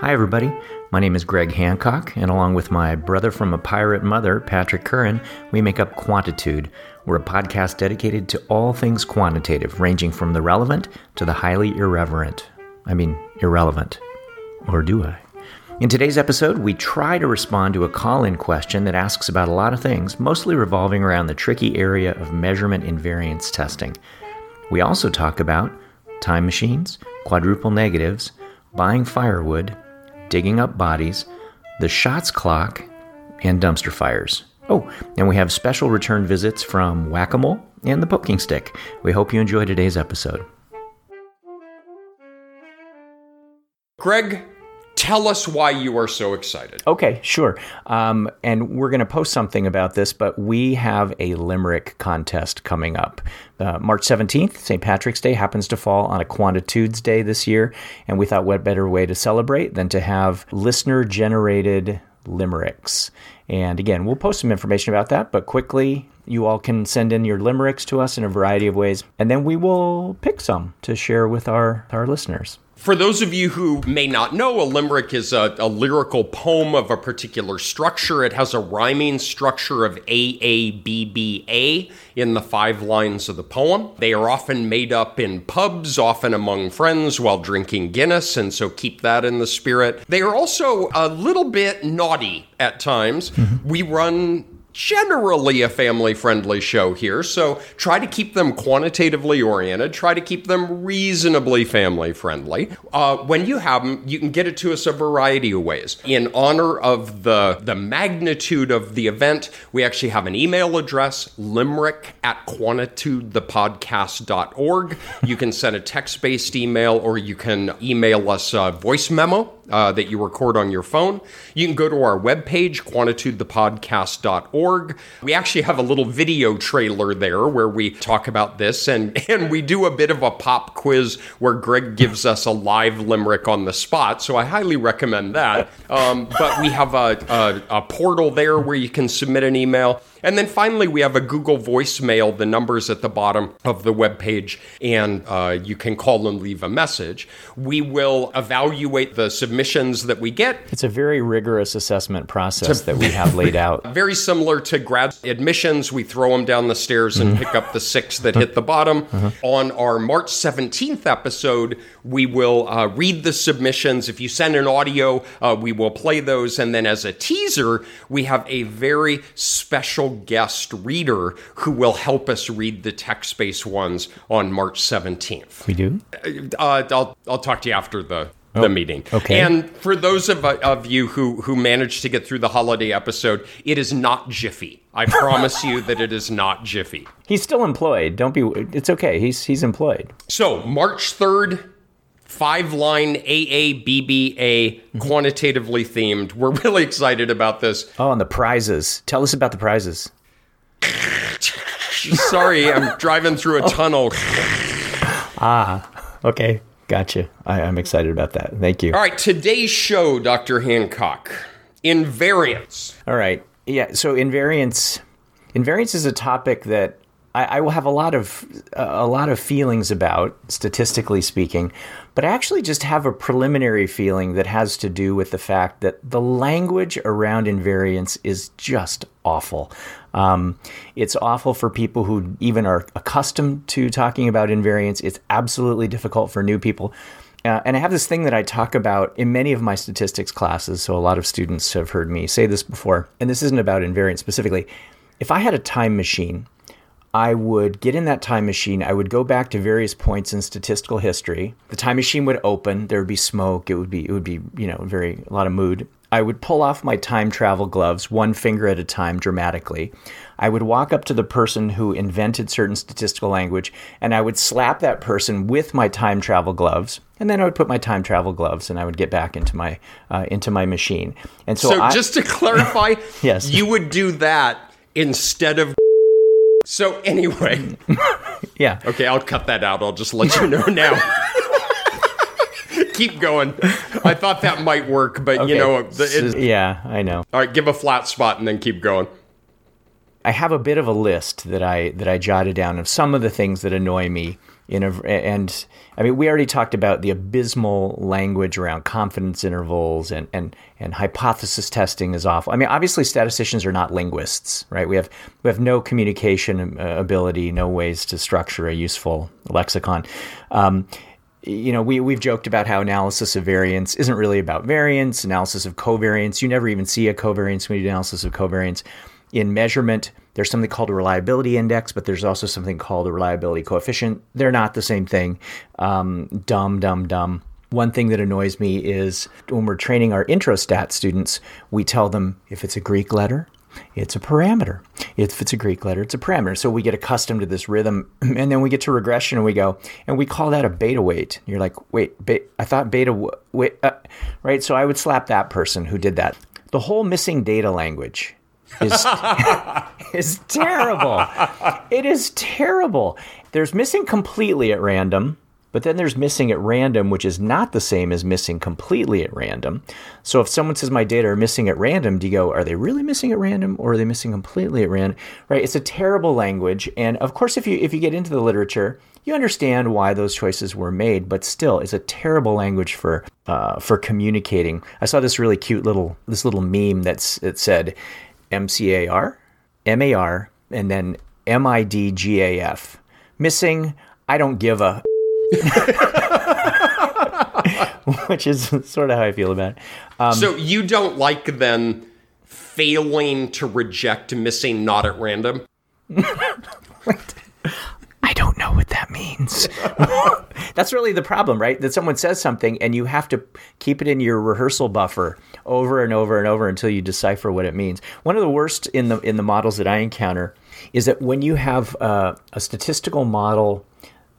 Hi, everybody. My name is Greg Hancock, and along with my brother from a pirate mother, Patrick Curran, we make up Quantitude. We're a podcast dedicated to all things quantitative, ranging from the relevant to the highly irreverent. I mean, irrelevant. Or do I? In today's episode, we try to respond to a call in question that asks about a lot of things, mostly revolving around the tricky area of measurement invariance testing. We also talk about time machines, quadruple negatives, buying firewood, digging up bodies, the shots clock, and dumpster fires. Oh, and we have special return visits from Whack a Mole and the Poking Stick. We hope you enjoy today's episode. Greg, tell us why you are so excited. Okay, sure. Um, and we're going to post something about this, but we have a limerick contest coming up. Uh, March 17th, St. Patrick's Day, happens to fall on a Quantitudes Day this year. And we thought what better way to celebrate than to have listener generated limericks. And again, we'll post some information about that, but quickly, you all can send in your limericks to us in a variety of ways, and then we will pick some to share with our, our listeners. For those of you who may not know, a limerick is a, a, lyrical poem of a particular structure. It has a rhyming structure of A, A, B, B, A in the five lines of the poem. They are often made up in pubs, often among friends while drinking Guinness, and so keep that in the spirit. They are also a little bit naughty at times. Mm-hmm. We run generally a family friendly show here, so try to keep them quantitatively oriented, try to keep them reasonably family friendly. Uh, when you have them, you can get it to us a variety of ways. In honor of the, the magnitude of the event, we actually have an email address, limerick at quantitudethepodcast.org. You can send a text based email or you can email us a voice memo uh, that you record on your phone. You can go to our webpage, quantitudethepodcast.org. We actually have a little video trailer there where we talk about this, and, and we do a bit of a pop quiz where Greg gives us a live limerick on the spot. So I highly recommend that. Um, but we have a, a, a portal there where you can submit an email. And then finally, we have a Google voicemail. The number's at the bottom of the webpage, and uh, you can call and leave a message. We will evaluate the submissions that we get. It's a very rigorous assessment process that we have laid out. Very similar to grad admissions. We throw them down the stairs and mm-hmm. pick up the six that hit the bottom. Uh-huh. On our March 17th episode, we will uh, read the submissions. If you send an audio, uh, we will play those. And then as a teaser, we have a very special guest reader who will help us read the text based ones on March 17th. We do? Uh, I'll, I'll talk to you after the the oh, meeting. Okay. And for those of, of you who, who managed to get through the holiday episode, it is not Jiffy. I promise you that it is not Jiffy. He's still employed. Don't be. It's okay. He's he's employed. So March third, five line AABBA quantitatively themed. We're really excited about this. Oh, and the prizes. Tell us about the prizes. Sorry, I'm driving through a tunnel. ah, okay. Gotcha. I, am excited about that. Thank you. All right, today's show, Dr. Hancock. Invariance. All right. Yeah, so invariance invariance is a topic that I, I, will have a lot of a lot of feelings about, statistically speaking, but I actually just have a preliminary feeling that has to do with the fact that the language around invariance is just awful. Um, it's awful for people who even are accustomed to talking about invariance. It's absolutely difficult for new people. Uh, and I have this thing that I talk about in many of my statistics classes. So a lot of students have heard me say this before, and this isn't about invariance specifically. If I had a time machine I would get in that time machine. I would go back to various points in statistical history. The time machine would open. There would be smoke. It would be it would be you know very a lot of mood. I would pull off my time travel gloves, one finger at a time, dramatically. I would walk up to the person who invented certain statistical language, and I would slap that person with my time travel gloves, and then I would put my time travel gloves, and I would get back into my uh, into my machine. And so, so I, just to clarify, yes, you would do that instead of so anyway, yeah. Okay, I'll cut that out. I'll just let you know now. Keep going. I thought that might work, but okay. you know, it, yeah, I know. All right, give a flat spot and then keep going. I have a bit of a list that I that I jotted down of some of the things that annoy me in a, and I mean, we already talked about the abysmal language around confidence intervals and, and, and hypothesis testing is awful. I mean, obviously statisticians are not linguists, right? We have, we have no communication uh, ability, no ways to structure a useful lexicon. Um, you know, we, we've joked about how analysis of variance isn't really about variance, analysis of covariance. You never even see a covariance when you do analysis of covariance. In measurement, there's something called a reliability index, but there's also something called a reliability coefficient. They're not the same thing. Um, dumb, dumb, dumb. One thing that annoys me is when we're training our introstat students, we tell them if it's a Greek letter, it's a parameter. If it's a Greek letter, it's a parameter. So we get accustomed to this rhythm, and then we get to regression, and we go, and we call that a beta weight. You're like, wait, be- I thought beta weight, uh, right? So I would slap that person who did that. The whole missing data language is is terrible. It is terrible. There's missing completely at random, but then there's missing at random, which is not the same as missing completely at random. So if someone says my data are missing at random, do you go, are they really missing at random or are they missing completely at random? Right? It's a terrible language. And of course if you if you get into the literature, you understand why those choices were made, but still, it's a terrible language for uh, for communicating. I saw this really cute little this little meme that's it said, MCAR, MAR, and then MIDGAF. Missing, I don't give a. Which is sort of how I feel about it. Um, so you don't like then failing to reject missing not at random? I don't know what that means. That's really the problem, right? That someone says something and you have to keep it in your rehearsal buffer over and over and over until you decipher what it means. One of the worst in the in the models that I encounter is that when you have uh, a statistical model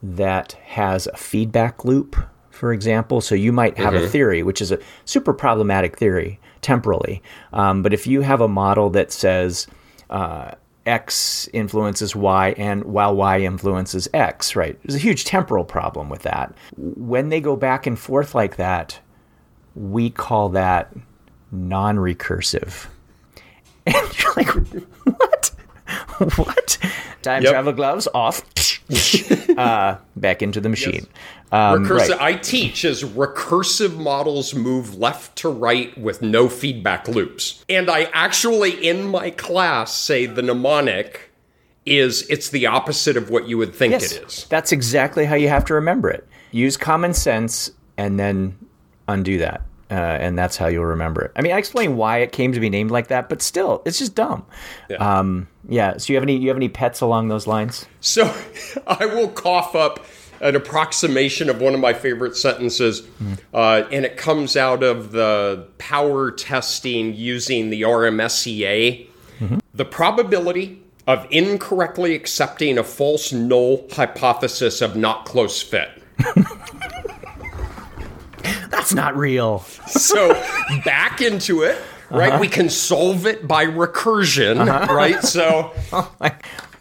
that has a feedback loop, for example, so you might have mm-hmm. a theory which is a super problematic theory temporally, um, but if you have a model that says uh, X influences Y and while Y influences X, right? There's a huge temporal problem with that. When they go back and forth like that, we call that non recursive. And you're like, what? what? Time yep. travel gloves off, uh, back into the machine. Yes. Um, recursive. Right. I teach as recursive models move left to right with no feedback loops, and I actually in my class say the mnemonic is it's the opposite of what you would think yes, it is. That's exactly how you have to remember it. Use common sense and then undo that. Uh, and that's how you'll remember it. I mean, I explain why it came to be named like that, but still, it's just dumb. Yeah. Um, yeah. So you have any you have any pets along those lines? So I will cough up an approximation of one of my favorite sentences, mm. uh, and it comes out of the power testing using the RMSEA. Mm-hmm. The probability of incorrectly accepting a false null hypothesis of not close fit. That's not real. so back into it, right? Uh-huh. We can solve it by recursion, uh-huh. right? So.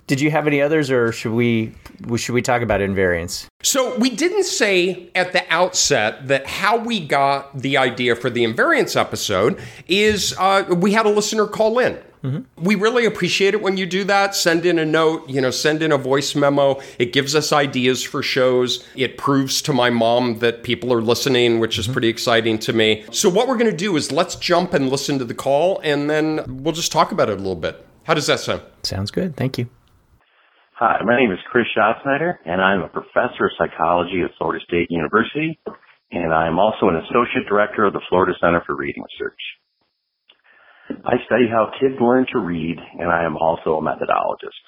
Did you have any others, or should we should we talk about invariance? So we didn't say at the outset that how we got the idea for the invariance episode is uh, we had a listener call in. Mm-hmm. We really appreciate it when you do that. Send in a note, you know, send in a voice memo. It gives us ideas for shows. It proves to my mom that people are listening, which is mm-hmm. pretty exciting to me. So, what we're going to do is let's jump and listen to the call, and then we'll just talk about it a little bit. How does that sound? Sounds good. Thank you. Hi, my name is Chris Schatschneider, and I'm a professor of psychology at Florida State University, and I'm also an associate director of the Florida Center for Reading Research. I study how kids learn to read, and I am also a methodologist,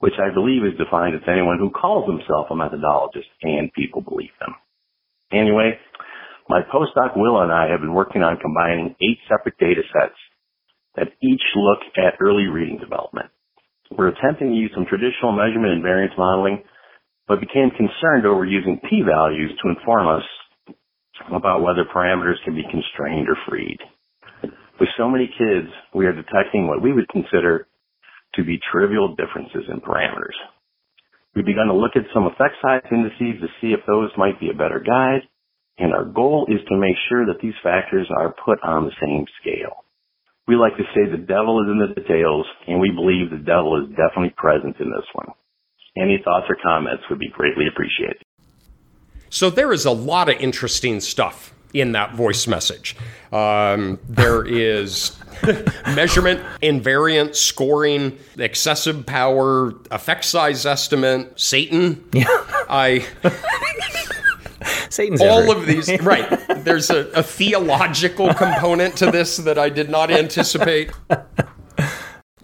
which I believe is defined as anyone who calls himself a methodologist and people believe them. Anyway, my postdoc Will and I have been working on combining eight separate data sets that each look at early reading development. We're attempting to use some traditional measurement invariance modeling, but became concerned over using p-values to inform us about whether parameters can be constrained or freed. With so many kids, we are detecting what we would consider to be trivial differences in parameters. We've begun to look at some effect size indices to see if those might be a better guide, and our goal is to make sure that these factors are put on the same scale we like to say the devil is in the details, and we believe the devil is definitely present in this one. Any thoughts or comments would be greatly appreciated. So there is a lot of interesting stuff in that voice message. Um, there is measurement, invariant, scoring, excessive power, effect size estimate, Satan. Yeah. I Satan's all of these right. There's a, a theological component to this that I did not anticipate.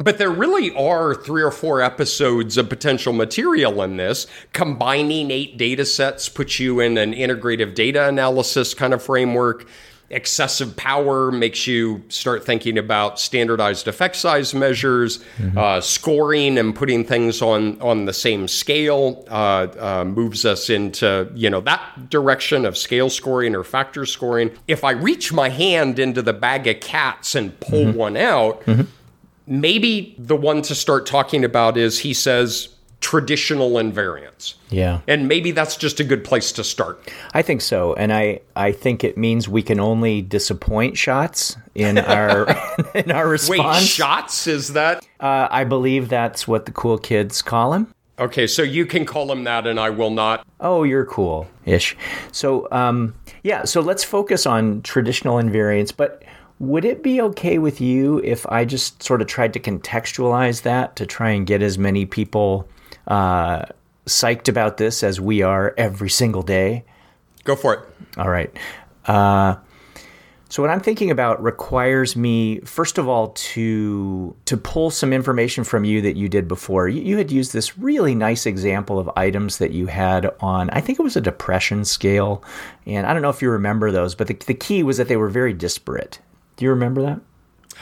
But there really are three or four episodes of potential material in this. Combining eight data sets puts you in an integrative data analysis kind of framework. Excessive power makes you start thinking about standardized effect size measures. Uh, scoring and putting things on on the same scale uh, uh, moves us into you know that direction of scale scoring or factor scoring. If I reach my hand into the bag of cats and pull one out maybe the one to start talking about is he says traditional invariance. Yeah. And maybe that's just a good place to start. I think so, and I, I think it means we can only disappoint shots in our in our Wait, response. shots is that? Uh, I believe that's what the cool kids call him. Okay, so you can call him that and I will not. Oh, you're cool ish. So, um, yeah, so let's focus on traditional invariance. But would it be okay with you if I just sort of tried to contextualize that to try and get as many people uh, psyched about this as we are every single day? Go for it. All right. Uh, so what I'm thinking about requires me, first of all, to to pull some information from you that you did before. You, you had used this really nice example of items that you had on, I think it was a depression scale, and I don't know if you remember those, but the, the key was that they were very disparate. Do you remember that?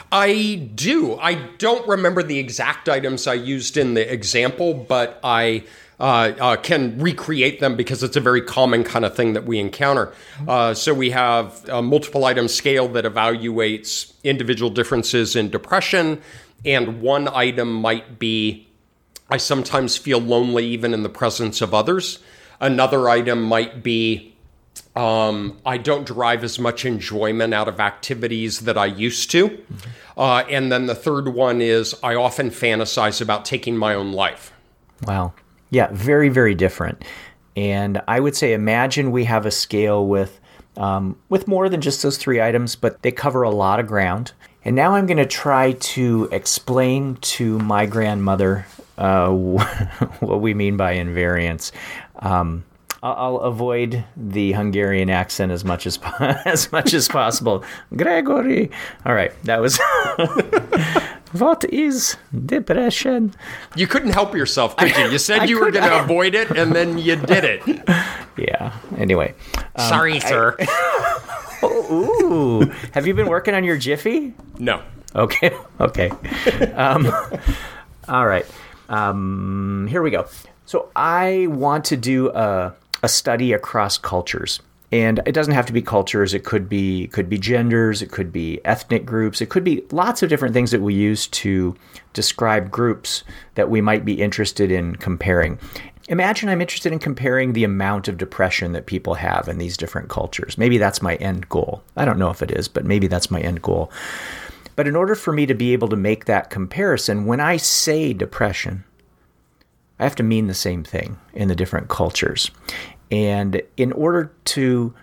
I do. I don't remember the exact items I used in the example, but I uh, uh, can recreate them because it's a very common kind of thing that we encounter. Uh, so we have a multiple item scale that evaluates individual differences in depression, and one item might be I sometimes feel lonely even in the presence of others. Another item might be um, I don't derive as much enjoyment out of activities that I used to. Uh, and then the third one is I often fantasize about taking my own life. Wow. Yeah, very, very different. And I would say, imagine we have a scale with um, with more than just those three items, but they cover a lot of ground. And now I'm going to try to explain to my grandmother uh, what we mean by invariance. Um, I'll, avoid the Hungarian accent as much as as much as possible. Gregory. All right, that was. what is depression? You couldn't help yourself, could you? You said I you were going to avoid it, and then you did it. Yeah. Anyway. Sorry, sir. Ooh. Have you been working on your Jiffy? no. Okay. Okay. Um, all right. Um, here we go. So I want to do a, a study across cultures. And it doesn't have to be cultures. It could be could be genders. It could be ethnic groups. It could be lots of different things that we use to describe groups that we might be interested in comparing. Imagine I'm interested in comparing the amount of depression that people have in these different cultures. Maybe that's my end goal. I don't know if it is, but maybe that's my end goal. But in order for me to be able to make that comparison, when I say depression, I have to mean the same thing in the different cultures. And in order to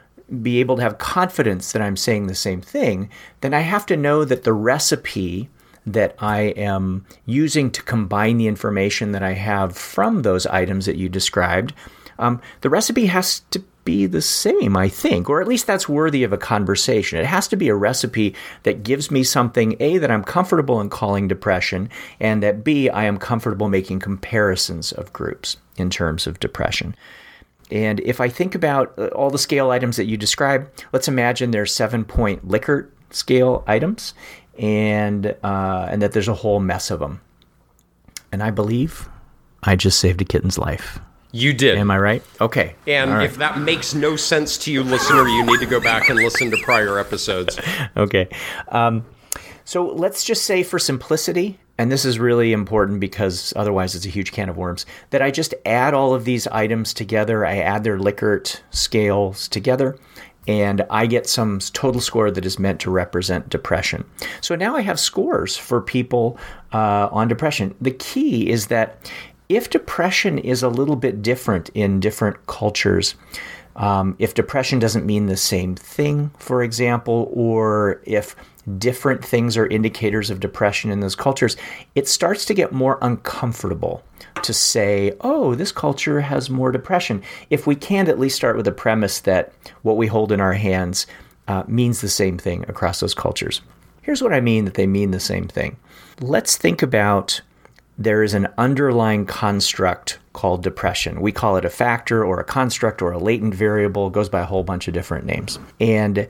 be able to have confidence that I'm saying the same thing, then I have to know that the recipe that I am using to combine the information that I have from those items that you described, um, the recipe has to be the same, I think, or at least that's worthy of a conversation. It has to be a recipe that gives me something, A, that I'm comfortable in calling depression, and that B, I am comfortable making comparisons of groups in terms of depression. And if I think about uh, all the scale items that you describe, let's imagine there's seven point Likert scale items, and uh, and that there's a whole mess of them. And I believe I just saved a kitten's life. You did. Am I right? Okay. and right. if that makes no sense to you, listener, you need to go back and listen to prior episodes. okay. Um, so let's just say, for simplicity, and this is really important because otherwise it's a huge can of worms, that I just add all of these items together. I add their Likert scales together, and I get some total score that is meant to represent depression. So now I have scores for people uh, on depression. The key is that if depression is a little bit different in different cultures, um, if depression doesn't mean the same thing, for example, or if different things are indicators of depression in those cultures, it starts to get more uncomfortable to say, oh, this culture has more depression. If we can't at least start with the premise that what we hold in our hands uh, means the same thing across those cultures. Here's what I mean that they mean the same thing. Let's think about there is an underlying construct called depression. We call it a factor or a construct or a latent variable, it goes by a whole bunch of different names. And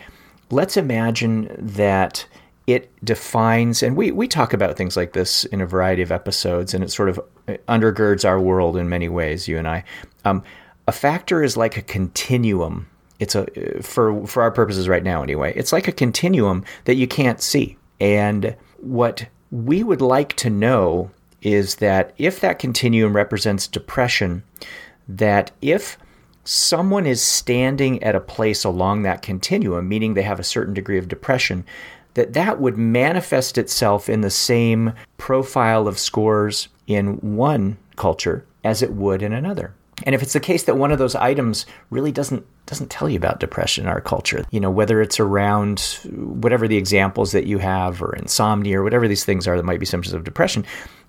let's imagine that it defines, and we, we talk about things like this in a variety of episodes, and it sort of undergirds our world in many ways, you and I. Um, a factor is like a continuum. It's a for for our purposes right now anyway. It's like a continuum that you can't see. And what we would like to know is that if that continuum represents depression, that if someone is standing at a place along that continuum, meaning they have a certain degree of depression, that that would manifest itself in the same profile of scores in one culture as it would in another. And if it's the case that one of those items really doesn't doesn't tell you about depression in our culture, you know, whether it's around whatever the examples that you have or insomnia or whatever these things are that might be symptoms of depression,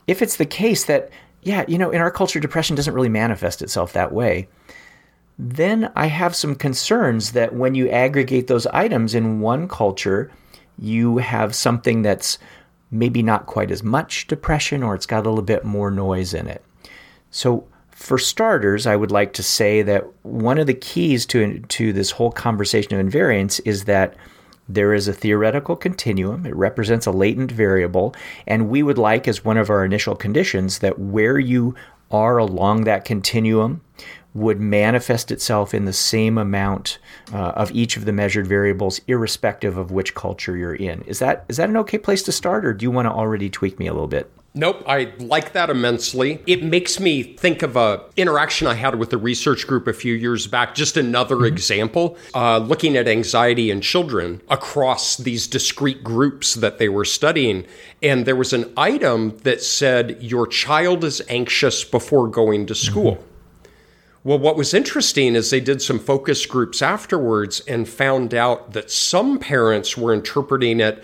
if it's the case that yeah, you know, in our culture depression doesn't really manifest itself that way, then I have some concerns that when you aggregate those items in one culture, you have something that's maybe not quite as much depression or it's got a little bit more noise in it. So, for starters, I would like to say that one of the keys to, to this whole conversation of invariance is that there is a theoretical continuum. It represents a latent variable. And we would like, as one of our initial conditions, that where you are along that continuum, would manifest itself in the same amount uh, of each of the measured variables, irrespective of which culture you're in. Is that is that an okay place to start, or do you want to already tweak me a little bit? Nope, I like that immensely. It makes me think of a interaction I had with a research group a few years back. Just another mm-hmm. example, uh, looking at anxiety in children across these discrete groups that they were studying, and there was an item that said your child is anxious before going to school. Mm-hmm. Well, what was interesting is they did some focus groups afterwards and found out that some parents were interpreting it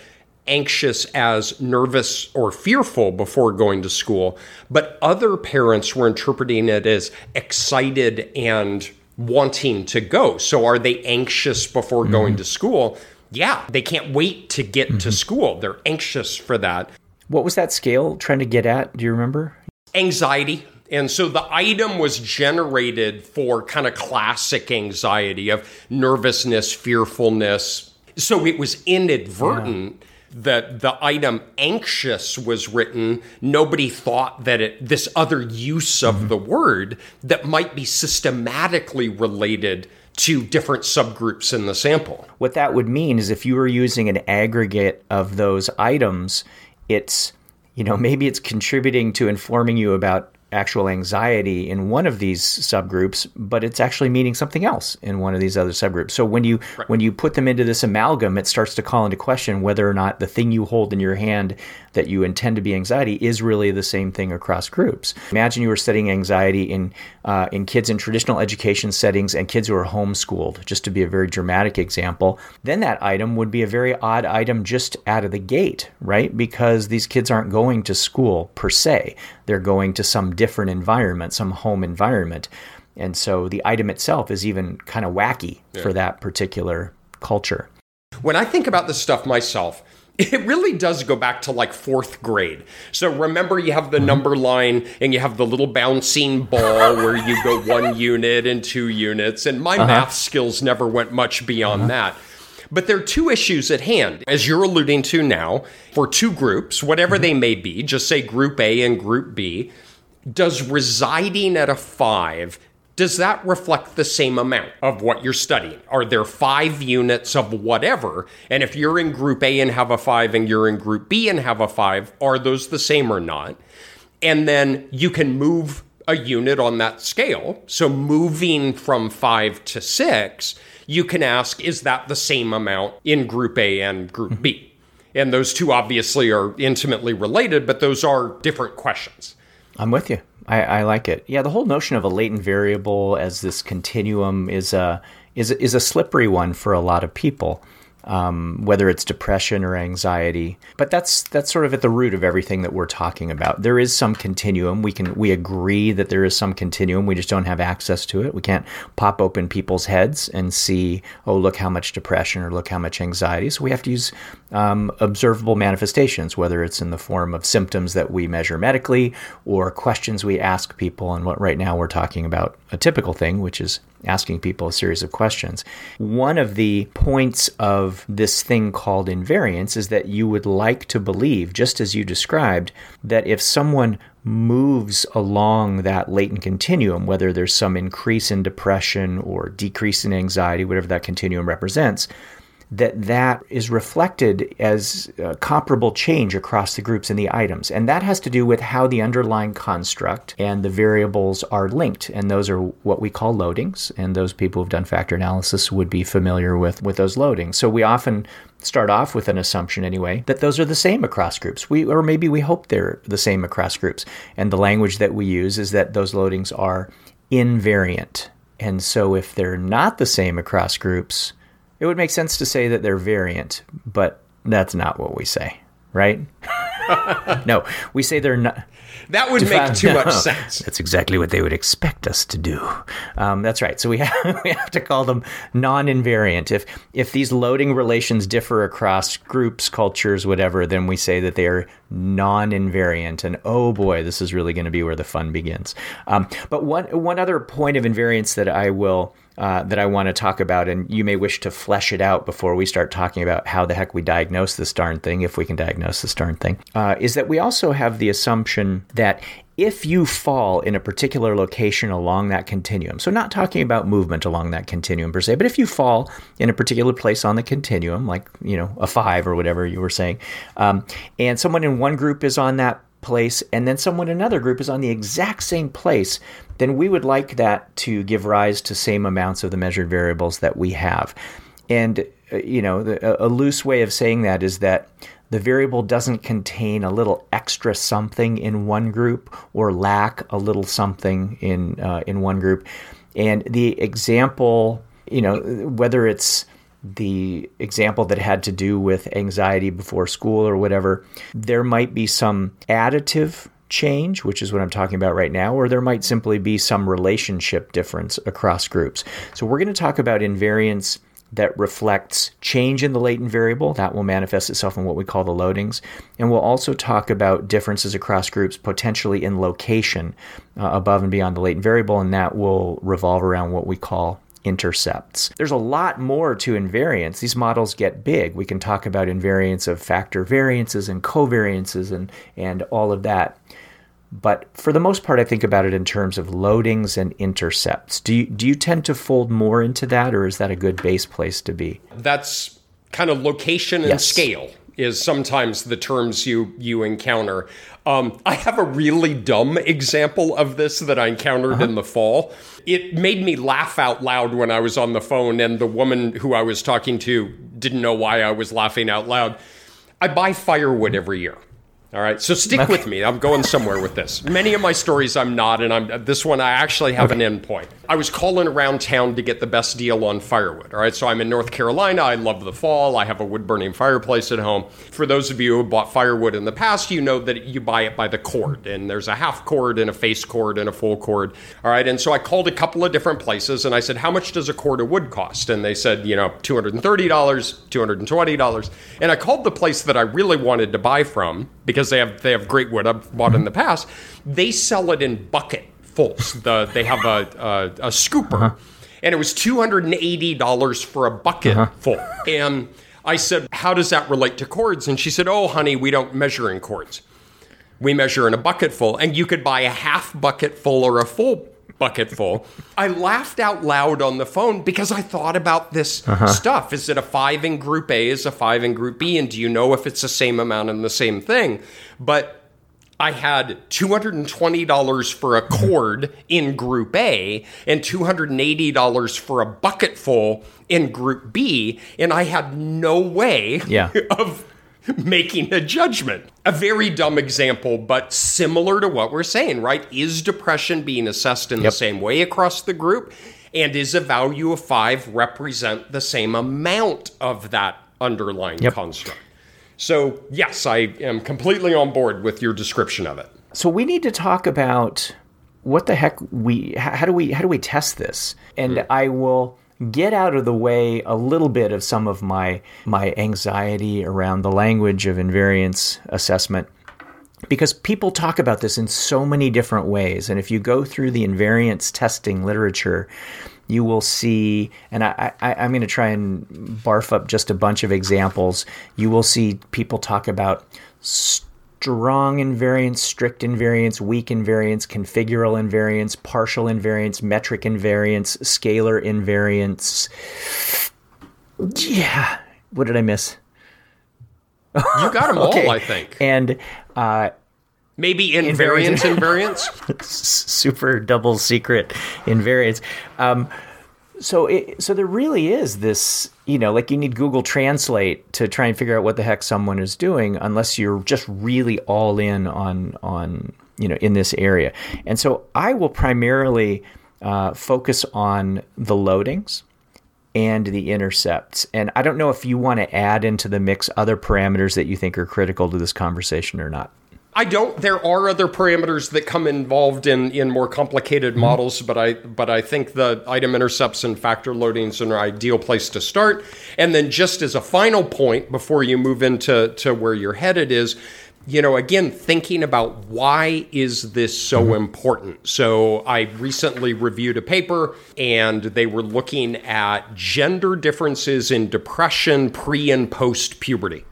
anxious as nervous or fearful before going to school, but other parents were interpreting it as excited and wanting to go. So are they anxious before mm-hmm. going to school? Yeah, they can't wait to get mm-hmm. to school. They're anxious for that. What was that scale trying to get at? Do you remember? Anxiety. And so the item was generated for kind of classic anxiety of nervousness, fearfulness. So it was inadvertent. Yeah that the item anxious was written, nobody thought that it this other use of mm-hmm. the word that might be systematically related to different subgroups in the sample. What that would mean is if you were using an aggregate of those items, it's you know maybe it's contributing to informing you about actual anxiety in one of these subgroups, but it's actually meaning something else in one of these other subgroups. So when you right. when you put them into this amalgam, it starts to call into question whether or not the thing you hold in your hand that you intend to be anxiety is really the same thing across groups. Imagine you were studying anxiety in uh, in kids in traditional education settings and kids who are homeschooled, just to be a very dramatic example. Then that item would be a very odd item just out of the gate, right? Because these kids aren't going to school per se; they're going to some different environment, some home environment. And so the item itself is even kind of wacky yeah. for that particular culture. When I think about this stuff myself, it really does go back to like fourth grade. So remember, you have the mm-hmm. number line and you have the little bouncing ball where you go one unit and two units. And my uh-huh. math skills never went much beyond uh-huh. that. But there are two issues at hand, as you're alluding to now, for two groups, whatever mm-hmm. they may be, just say group A and group B does residing at a five does that reflect the same amount of what you're studying? Are there five units of whatever? And if you're in group A and have a five and you're in group B and have a five, are those the same or not? And then you can move a unit on that scale. So moving from five to six, you can ask, is that the same amount in group A and group B? And those two obviously are intimately related, but those are different questions. I'm with you. I, I, like it. Yeah, the whole notion of a latent variable as this continuum is a is is a slippery one for a lot of people um, whether it's depression or anxiety. But that's that's sort of at the root of everything that we're talking about. There is some continuum. We can we agree that there is some continuum. We just don't have access to it. We can't pop open people's heads and see, oh, look how much depression or look how much anxiety. So we have to use um, observable manifestations, whether it's in the form of symptoms that we measure medically or questions we ask people. And what right now we're talking about a typical thing, which is asking people a series of questions. One of the points of this thing called invariance is that you would like to believe, just as you described, that if someone moves along that latent continuum, whether there's some increase in depression or decrease in anxiety, whatever that continuum represents, that that is reflected as uh, comparable change across the groups and the items. And that has to do with how the underlying construct and the variables are linked. And those are what we call loadings. And those people who've done factor analysis would be familiar with, with those loadings. So we often start off with an assumption anyway that those are the same across groups. We or maybe we hope they're the same across groups. And the language that we use is that those loadings are invariant. And so if they're not the same across groups, it would make sense to say that they're variant, but that's not what we say, right? no, we say they're not. That would make too no, much sense. That's exactly what they would expect us to do. Um, that's right. So we have, we have to call them non-invariant. If if these loading relations differ across groups, cultures, whatever, then we say that they are non-invariant. And oh boy, this is really going to be where the fun begins. Um, but one one other point of invariance that I will uh, that I want to talk about, and you may wish to flesh it out before we start talking about how the heck we diagnose this darn thing, if we can diagnose this darn thing, uh, is that we also have the assumption that if you fall in a particular location along that continuum, so not talking about movement along that continuum per se, but if you fall in a particular place on the continuum, like, you know, a five or whatever you were saying, um, and someone in one group is on that place and then someone in another group is on the exact same place, then we would like that to give rise to same amounts of the measured variables that we have. And, uh, you know, the, a loose way of saying that is that the variable doesn't contain a little extra something in one group or lack a little something in, uh, in one group. And the example, you know, whether it's the example that had to do with anxiety before school or whatever, there might be some additive change, which is what I'm talking about right now, or there might simply be some relationship difference across groups. So we're going to talk about invariance that reflects change in the latent variable. That will manifest itself in what we call the loadings. And we'll also talk about differences across groups, potentially in location uh, above and beyond the latent variable, and that will revolve around what we call intercepts. There's a lot more to invariance. These models get big. We can talk about invariance of factor variances and covariances and, and all of that. But for the most part, I think about it in terms of loadings and intercepts. Do you, do you tend to fold more into that, or is that a good base place to be? That's kind of location and yes. scale is sometimes the terms you you encounter. Um, I have a really dumb example of this that I encountered uh-huh. in the fall. It made me laugh out loud when I was on the phone, and the woman who I was talking to didn't know why I was laughing out loud. I buy firewood every year. All right, so stick okay. with me. I'm going somewhere with this. Many of my stories I'm not, and I'm this one I actually have okay. an endpoint. I was calling around town to get the best deal on firewood. All right, so I'm in North Carolina. I love the fall. I have a wood burning fireplace at home. For those of you who bought firewood in the past, you know that you buy it by the cord, and there's a half cord and a face cord and a full cord. All right, and so I called a couple of different places and I said, "How much does a cord of wood cost?" And they said, "You know, two hundred and thirty dollars, two hundred and twenty dollars." And I called the place that I really wanted to buy from because because they have they have great wood I've bought in the past. They sell it in bucket fulls. The they have a a, a scooper, uh-huh. and it was two hundred and eighty dollars for a bucket uh-huh. full. And I said, "How does that relate to cords?" And she said, "Oh, honey, we don't measure in cords. We measure in a bucket full, and you could buy a half bucket full or a full." Bucket full. I laughed out loud on the phone because I thought about this uh-huh. stuff. Is it a five in group A? Is a five in group B? And do you know if it's the same amount and the same thing? But I had $220 for a cord in group A and $280 for a bucket full in group B. And I had no way yeah. of making a judgment. A very dumb example, but similar to what we're saying, right? Is depression being assessed in yep. the same way across the group? And is a value of five represent the same amount of that underlying yep. construct? So, yes, I am completely on board with your description of it. So, we need to talk about what the heck we how do we how do we test this? And mm. I will get out of the way a little bit of some of my my anxiety around the language of invariance assessment. Because people talk about this in so many different ways and if you go through the invariance testing literature you will see and I, I, i'm going to try and barf up just a bunch of examples you will see people talk about st- strong invariance, strict invariance, weak invariance, configural invariance, partial invariance, metric invariance, scalar invariance. Yeah. What did I miss? You got them okay. all, I think. And uh, maybe invariance, invariance, super double secret invariance. Um, so, it, so there really is this you know, like you need Google Translate to try and figure out what the heck someone is doing, unless you're just really all in on on you know in this area. And so I will primarily uh, focus on the loadings and the intercepts. And I don't know if you want to add into the mix other parameters that you think are critical to this conversation or not. I don't. There are other parameters that come involved in in more complicated mm-hmm. models, but I but I think the item intercepts and factor loadings are an ideal place to start. And then just as a final point before you move into to where you're headed is, you know, again thinking about why is this so mm-hmm. important. So I recently reviewed a paper, and they were looking at gender differences in depression pre and post puberty.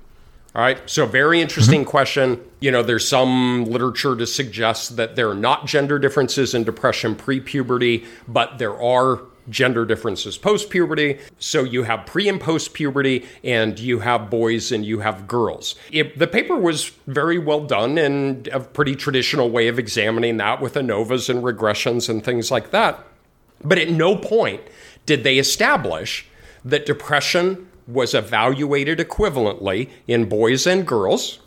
All right. So, very interesting mm-hmm. question. You know, there's some literature to suggest that there are not gender differences in depression pre puberty, but there are gender differences post puberty. So, you have pre and post puberty, and you have boys and you have girls. It, the paper was very well done and a pretty traditional way of examining that with ANOVAs and regressions and things like that. But at no point did they establish that depression was evaluated equivalently in boys and girls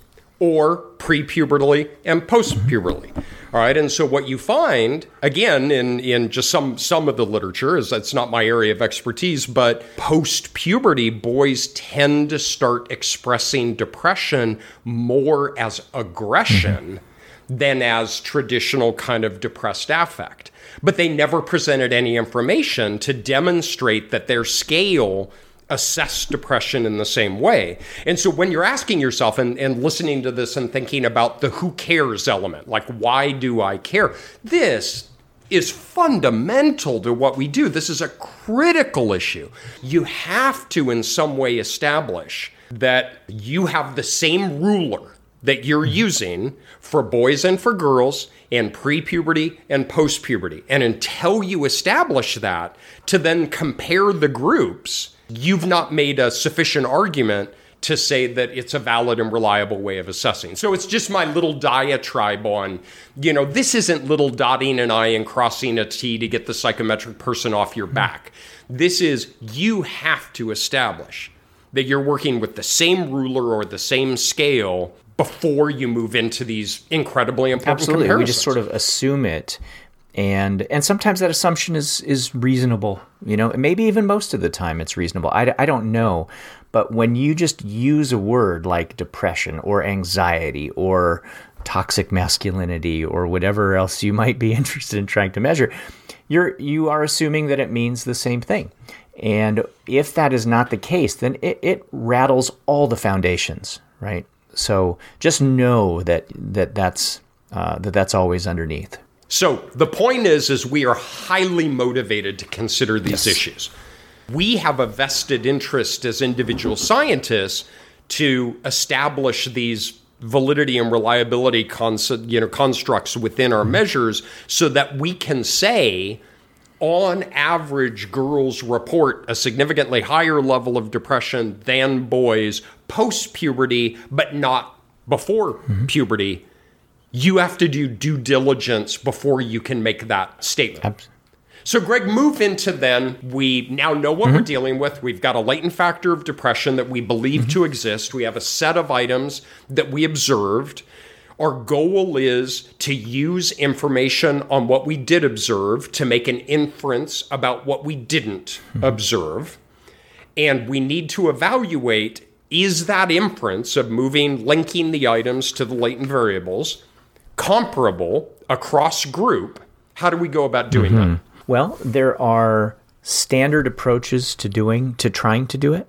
or pre-pubertally and post-pubertally. All right, and so what you find again in in just some some of the literature is that's not my area of expertise, but post-puberty boys tend to start expressing depression more as aggression mm-hmm. than as traditional kind of depressed affect. But they never presented any information to demonstrate that their scale assess depression in the same way. And so when you're asking yourself and, and listening to this and thinking about the who cares element, like why do I care? This is fundamental to what we do. This is a critical issue. You have to, in some way, establish that you have the same ruler that you're using for boys and for girls and pre puberty and post puberty. And until you establish that, to then compare the groups you've not made a sufficient argument to say that it's a valid and reliable way of assessing. So it's just my little diatribe on, you know, this isn't little dotting an I and crossing a T to get the psychometric person off your hmm. back. This is you have to establish that you're working with the same ruler or the same scale before you move into these incredibly important Absolutely. Comparisons. We just sort of assume it and and sometimes that assumption is is reasonable you know maybe even most of the time it's reasonable. I, I don't know. But when you just use a word like depression or anxiety or toxic masculinity or whatever else you might be interested in trying to measure you're you are assuming that it means the same thing. And if that is not the case then it, it rattles all the foundations right? So just know that that that's uh, that that's always underneath so the point is, is we are highly motivated to consider these yes. issues. We have a vested interest as individual scientists to establish these validity and reliability concept, you know, constructs within our measures so that we can say on average girls report a significantly higher level of depression than boys post puberty but not before mm-hmm. puberty you have to do due diligence before you can make that statement. So, Greg, move into then. We now know what mm-hmm. we're dealing with. We've got a latent factor of depression that we believe mm-hmm. to exist. We have a set of items that we observed. Our goal is to use information on what we did observe to make an inference about what we didn't mm-hmm. observe. And we need to evaluate is that inference of moving, linking the items to the latent variables comparable across group? How do we go about doing mm-hmm. that? Well, there are standard approaches to doing, to trying to do it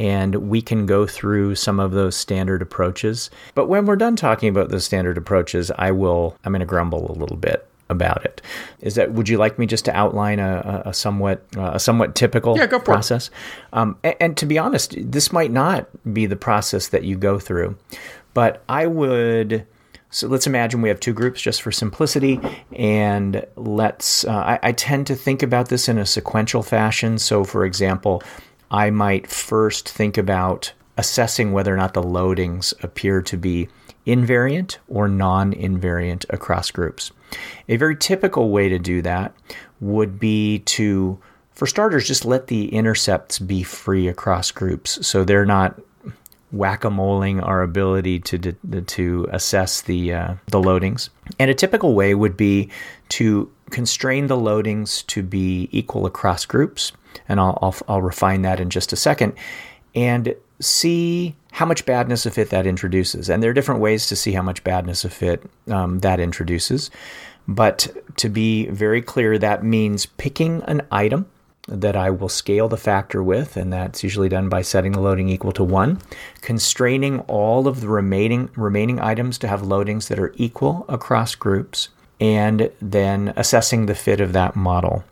and we can go through some of those standard approaches. But when we're done talking about those standard approaches, I will I'm going to grumble a little bit about it. Is that would you like me just to outline a, a somewhat uh, a somewhat typical yeah, process? Um, and, and to be honest, this might not be the process that you go through, but I would. So let's imagine we have two groups just for simplicity, and let's. Uh, I, I, tend to think about this in a sequential fashion. So, for example, I might first think about assessing whether or not the loadings appear to be invariant or non invariant across groups. A very typical way to do that would be to, for starters, just let the intercepts be free across groups so they're not whack-a-moling our ability to to assess the uh, the loadings. And a typical way would be to constrain the loadings to be equal across groups and I'll, I'll, I'll refine that in just a second, and see how much badness of fit that introduces. And there are different ways to see how much badness of fit um, that introduces. But to be very clear, that means picking an item that I will scale the factor with, and that's usually done by setting the loading equal to one, constraining all of the remaining remaining items to have loadings that are equal across groups, and then assessing the fit of that model.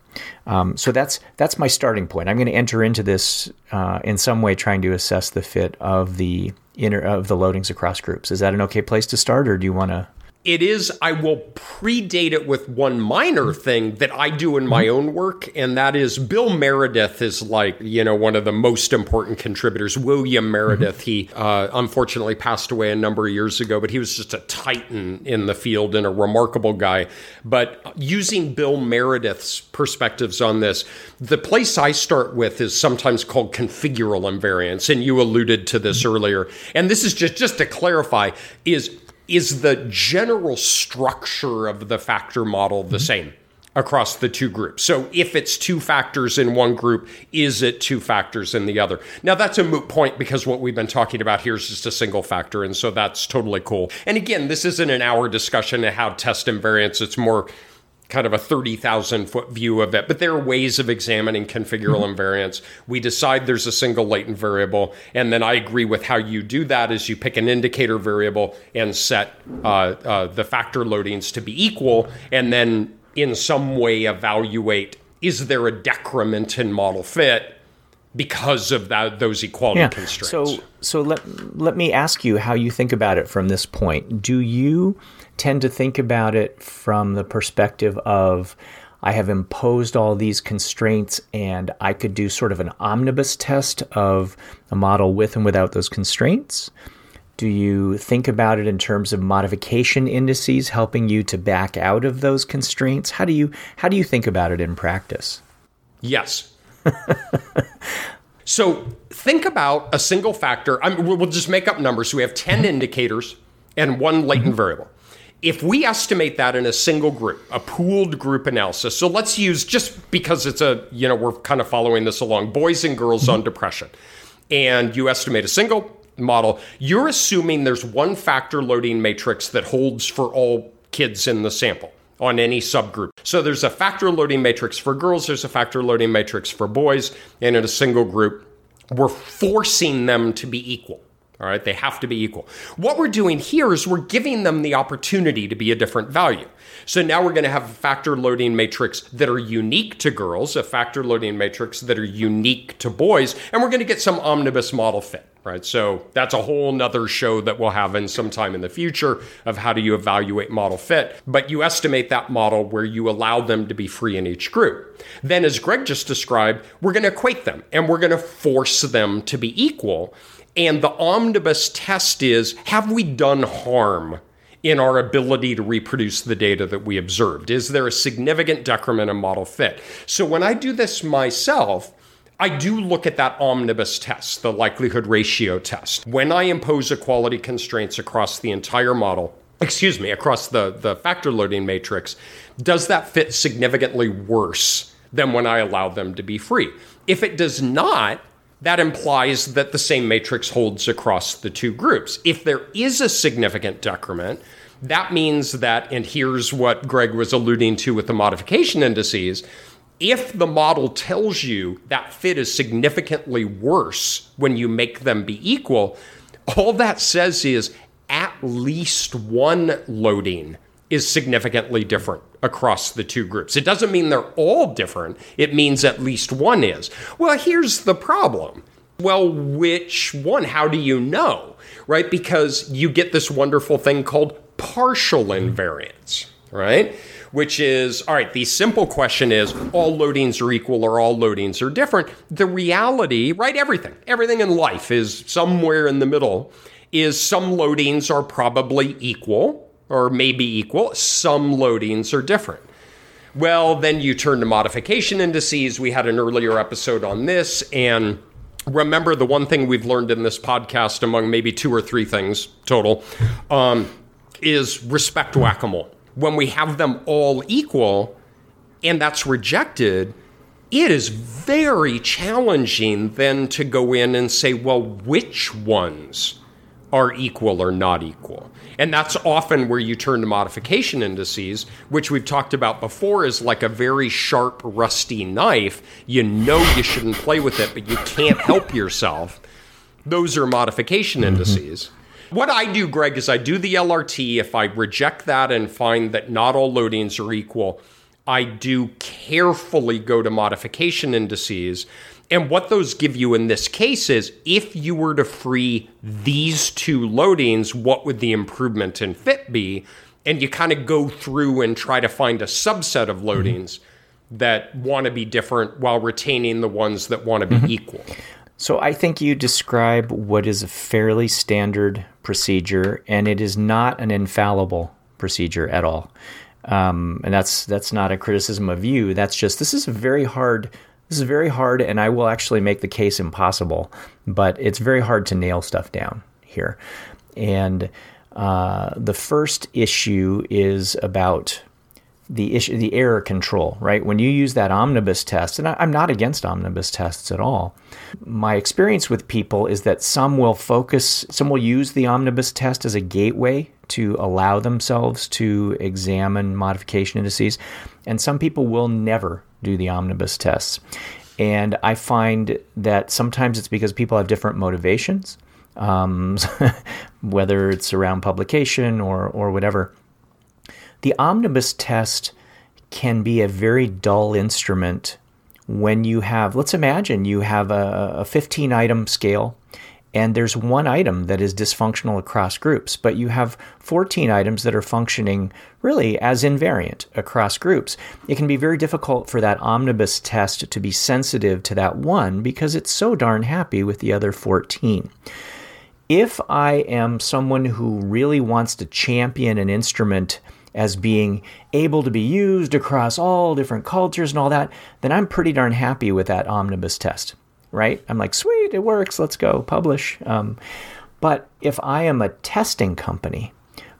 Um, so that's that's my starting point. I'm going to enter into this uh, in some way, trying to assess the fit of the inner of the loadings across groups. Is that an okay place to start, or do you want to? It is i will predate it with one minor thing that i do in my mm-hmm. own work and that is bill meredith is like you know one of the most important contributors. William mm-hmm. meredith he uh, unfortunately passed away a number of years ago but he was just a titan in the field and a remarkable guy. But using bill meredith's perspectives on this the place i start with is sometimes called configural invariance and you alluded to this mm-hmm. earlier. And this is just just to clarify is is the general structure of the factor model the mm-hmm. same across the two groups? So if it's two factors in one group, is it two factors in the other? Now that's a moot point because what we've been talking about here is just a single factor, and so that's totally cool. And again, this isn't an hour discussion of how test invariance. It's more kind of a 30,000 foot view of it, but there are ways of examining configural mm-hmm. invariance. We decide there's a single latent variable, and then I agree with how you do that is you pick an indicator variable and set uh, uh, the factor loadings to be equal, and then in some way evaluate is there a decrement in model fit because of that, those equality yeah. constraints. So, so let, let me ask you how you think about it from this point. Do you tend to think about it from the perspective of I have imposed all these constraints and I could do sort of an omnibus test of a model with and without those constraints? Do you think about it in terms of modification indices helping you to back out of those constraints? How do you how do you think about it in practice? Yes. so think about a single factor. I mean, we'll just make up numbers. So we have 10 indicators and one latent variable if we estimate that in a single group, a pooled group analysis, so let's use just because it's a, you know, we're kind of following this along, boys and girls mm-hmm. on depression, and you estimate a single model, you're assuming there's one factor loading matrix that holds for all kids in the sample on any subgroup. So there's a factor loading matrix for girls, there's a factor loading matrix for boys, and in a single group, we're forcing them to be equal. All right, they have to be equal. What we're doing here is we're giving them the opportunity to be a different value. So now we're going to have a factor loading matrix that are unique to girls, a factor loading matrix that are unique to boys, and we're going to get some omnibus model fit, right? So that's a whole nother show that we'll have in some time in the future of how do you evaluate model fit. But you estimate that model where you allow them to be free in each group. Then, as Greg just described, we're going to equate them and we're going to force them to be equal. And the omnibus test is have we done harm in our ability to reproduce the data that we observed? Is there a significant decrement in model fit? So when I do this myself, I do look at that omnibus test, the likelihood ratio test. When I impose equality constraints across the entire model, excuse me, across the, the factor loading matrix, does that fit significantly worse than when I allow them to be free? If it does not, that implies that the same matrix holds across the two groups. If there is a significant decrement, that means that, and here's what Greg was alluding to with the modification indices, if the model tells you that fit is significantly worse when you make them be equal, all that says is at least one loading is significantly different across the two groups. It doesn't mean they're all different, it means at least one is. Well, here's the problem. Well, which one? How do you know? Right? Because you get this wonderful thing called partial invariance, right? Which is, all right, the simple question is all loadings are equal or all loadings are different. The reality, right? Everything, everything in life is somewhere in the middle, is some loadings are probably equal or maybe equal. Some loadings are different. Well, then you turn to modification indices. We had an earlier episode on this. And remember, the one thing we've learned in this podcast, among maybe two or three things total, um, is respect whack a mole. When we have them all equal and that's rejected, it is very challenging then to go in and say, well, which ones are equal or not equal? And that's often where you turn to modification indices, which we've talked about before is like a very sharp, rusty knife. You know you shouldn't play with it, but you can't help yourself. Those are modification mm-hmm. indices. What I do, Greg, is I do the LRT. If I reject that and find that not all loadings are equal, I do carefully go to modification indices and what those give you in this case is if you were to free these two loadings, what would the improvement in fit be? And you kind of go through and try to find a subset of loadings mm-hmm. that want to be different while retaining the ones that want to be mm-hmm. equal. So I think you describe what is a fairly standard procedure, and it is not an infallible procedure at all. Um, and that's that's not a criticism of you. That's just this is a very hard this is very hard, and I will actually make the case impossible, but it's very hard to nail stuff down here. And uh, the first issue is about the issue, the error control, right? When you use that omnibus test, and I, am not against omnibus tests at all. My experience with people is that some will focus, some will use the omnibus test as a gateway to allow themselves to examine modification indices, and some people will never do the omnibus tests. And I find that sometimes it's because people have different motivations, um, whether it's around publication or, or whatever. The omnibus test can be a very dull instrument when you have, let's imagine you have a, a 15 item scale and there's one item that is dysfunctional across groups, but you have 14 items that are functioning really as invariant across groups. It can be very difficult for that omnibus test to be sensitive to that one because it's so darn happy with the other 14. If I am someone who really wants to champion an instrument as being able to be used across all different cultures and all that, then I'm pretty darn happy with that omnibus test right? I'm like, sweet, it works. Let's go publish. Um, but if I am a testing company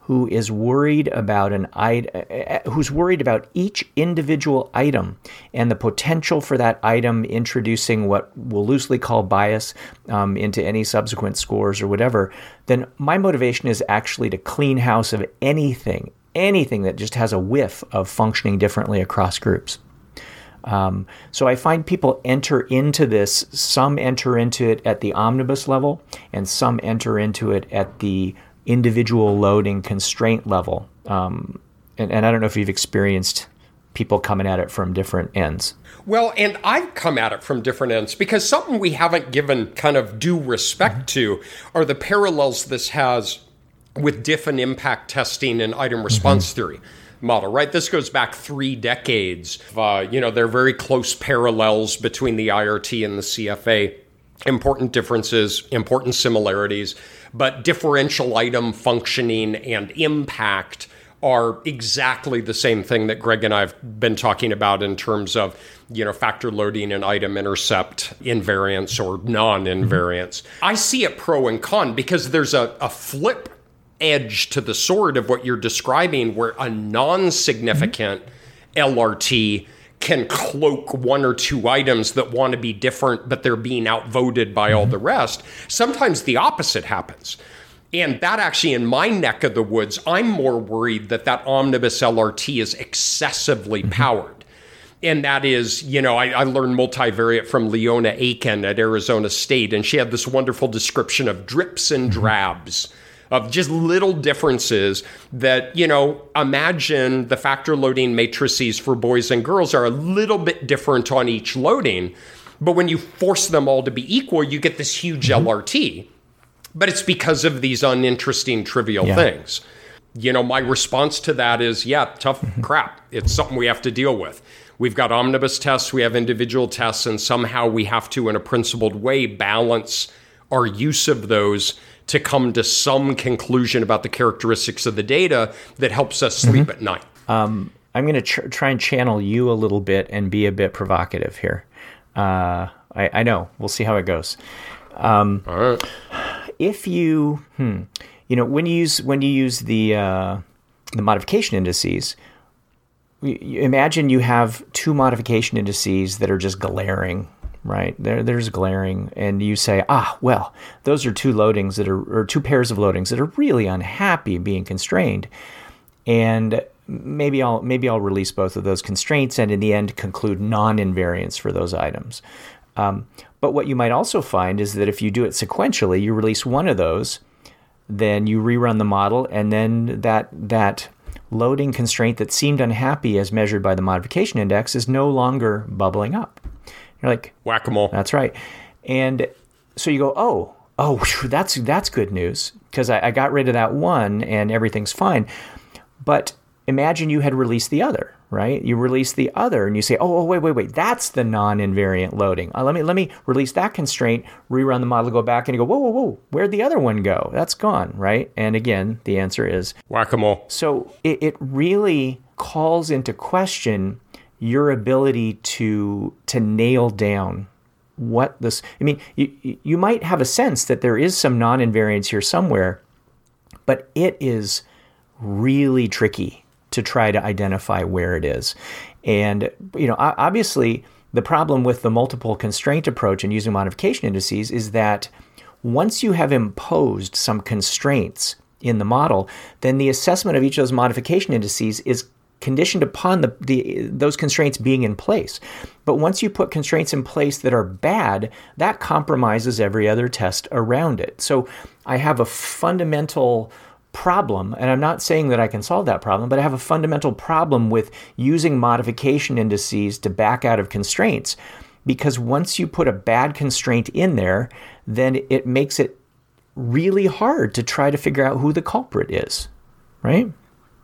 who is worried about an item, who's worried about each individual item and the potential for that item introducing what we'll loosely call bias um, into any subsequent scores or whatever, then my motivation is actually to clean house of anything, anything that just has a whiff of functioning differently across groups. Um, so I find people enter into this, some enter into it at the omnibus level, and some enter into it at the individual loading constraint level. Um, and, and I don't know if you've experienced people coming at it from different ends. Well, and I've come at it from different ends because something we haven't given kind of due respect mm-hmm. to are the parallels this has with DIF and impact testing and item response mm-hmm. theory model, right? This goes back three decades. Uh, you know, there are very close parallels between the IRT and the CFA. important differences, important similarities, but differential item functioning and impact are exactly the same thing that Greg and I have been talking about in terms of, you know, factor loading and item intercept invariance or non-invariance. Mm-hmm. I see it pro and con because there's a, a flip edge to the sword of what you're describing where a non-significant mm-hmm. LRT can cloak one or two items that want to be different, but they're being outvoted by all mm-hmm. the rest. Sometimes the opposite happens. And that actually, in my neck of the woods, I'm more worried that that omnibus LRT is excessively mm-hmm. powered. And that is, you know, I, I learned multivariate from Leona Aiken at Arizona State, and she had this wonderful description of drips and mm-hmm. drabs of just little differences that, you know, imagine the factor loading matrices for boys and girls are a little bit different on each loading. But when you force them all to be equal, you get this huge mm-hmm. LRT. But it's because of these uninteresting, trivial yeah. things. You know, my response to that is, yeah, tough mm-hmm. crap. It's something we have to deal with. We've got omnibus tests, we have individual tests, and somehow we have to, in a principled way, balance our use of those to come to some conclusion about the characteristics of the data that helps us sleep mm-hmm. at night. Um, I'm going to tr- try and channel you a little bit and be a bit provocative here. Uh, I, I, know. We'll see how it goes. Um, All right. If you, hmm, you know, when you use when you use the uh, the modification indices, you imagine you have two modification indices that are just glaring right? There, there's glaring, and you say, ah, well, those are two loadings that are, or two pairs of loadings that are really unhappy being constrained, and maybe I'll maybe I'll release both of those constraints, and in the end conclude non-invariance for those items. Um, but what you might also find is that if you do it sequentially, you release one of those, then you rerun the model, and then that that loading constraint that seemed unhappy as measured by the modification index is no longer bubbling up. You're like whack a mole. That's right. And so you go, oh, oh, that's that's good news because I, I got rid of that one and everything's fine. But imagine you had released the other, right? You release the other and you say, oh, oh wait, wait, wait, that's the non-invariant loading. Uh, let me let me release that constraint, rerun the model, go back and you go, whoa, whoa, whoa, where'd the other one go? That's gone, right? And again, the answer is whack-a-mole. So it, it really calls into question your ability to to nail down what this I mean you you might have a sense that there is some non-invariance here somewhere but it is really tricky to try to identify where it is. And you know obviously the problem with the multiple constraint approach and using modification indices is that once you have imposed some constraints in the model, then the assessment of each of those modification indices is conditioned upon the, the those constraints being in place. But once you put constraints in place that are bad, that compromises every other test around it. So I have a fundamental problem, and I'm not saying that I can solve that problem, but I have a fundamental problem with using modification indices to back out of constraints. Because once you put a bad constraint in there, then it makes it really hard to try to figure out who the culprit is, right?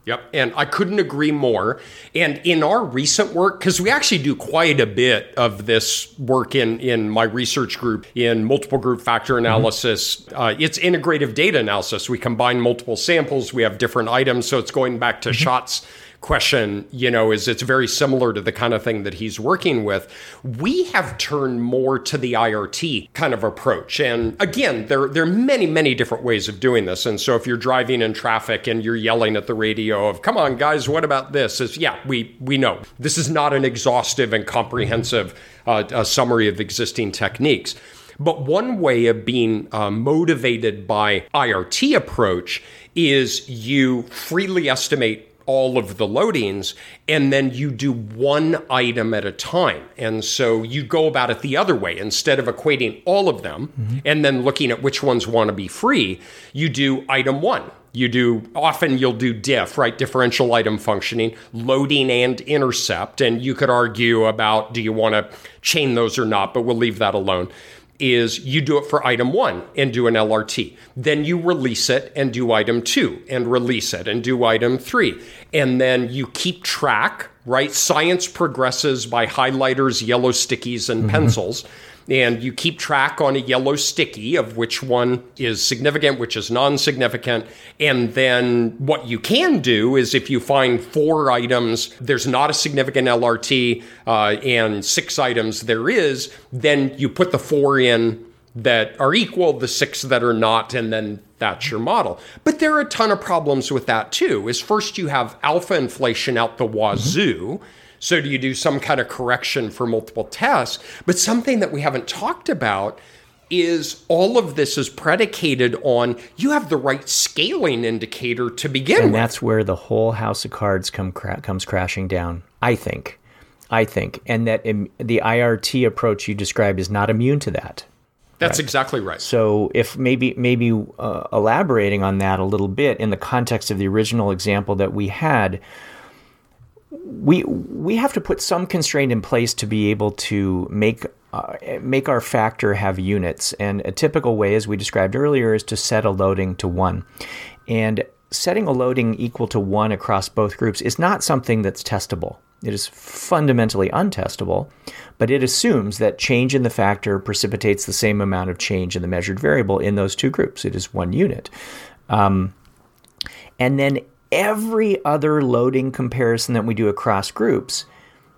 Yep. And I couldn't agree more. And in our recent work, because we actually do quite a bit of this work in, in my research group in multiple group factor mm-hmm. analysis, mm-hmm. uh, it's integrative data analysis. We combine multiple samples, we have different items. So it's going back to mm-hmm. Schat's question, you know, is it's very similar to the kind of thing that he's working with. We have turned more to the IRT kind of approach. And again, there, there are many, many different ways of doing this. And so if you're driving in traffic and you're yelling at the radio of, come on, guys, what about this? Is yeah, we, we know this is not an exhaustive and comprehensive uh, summary of existing techniques. But one way of being uh, motivated by IRT approach is you freely estimate all of the loadings and then you do one item at a time. And so you go about it the other way. Instead of equating all of them mm-hmm. and then looking at which ones want to be free, you do item one. You do often you'll do DIF, right? Differential item functioning, loading and intercept. And you could argue about do you want to chain those or not, but we'll leave that alone is you do it for item one and do an LRT. Then you release it and do item two and release it and do item three. And then you keep track, right? Science progresses by highlighters, yellow stickies, and mm-hmm. pencils. And you keep track on a yellow sticky of which one is significant, which is non significant. And then what you can do is if you find four items, there's not a significant LRT, uh, and six items there is, then you put the four in that are equal, the six that are not, and then that's your model. But there are a ton of problems with that too. Is first you have alpha inflation out the wazoo. So do you do some kind of correction for multiple tests? But something that we haven't talked about is all of this is predicated on you have the right scaling indicator to begin with. and with. that's where the whole house of cards come cra- comes crashing down. I think, I think, and that Im- the IRT approach you described is not immune to that. That's exactly right. So, if maybe maybe uh, elaborating on that a little bit in the context of the original example that we had, we we have to put some constraint in place to be able to make uh, make our factor have units. And a typical way, as we described earlier, is to set a loading to one. And setting a loading equal to one across both groups is not something that's testable. It is fundamentally untestable, but it assumes that change in the factor precipitates the same amount of change in the measured variable in those two groups. It is one unit. Um, and then every other loading comparison that we do across groups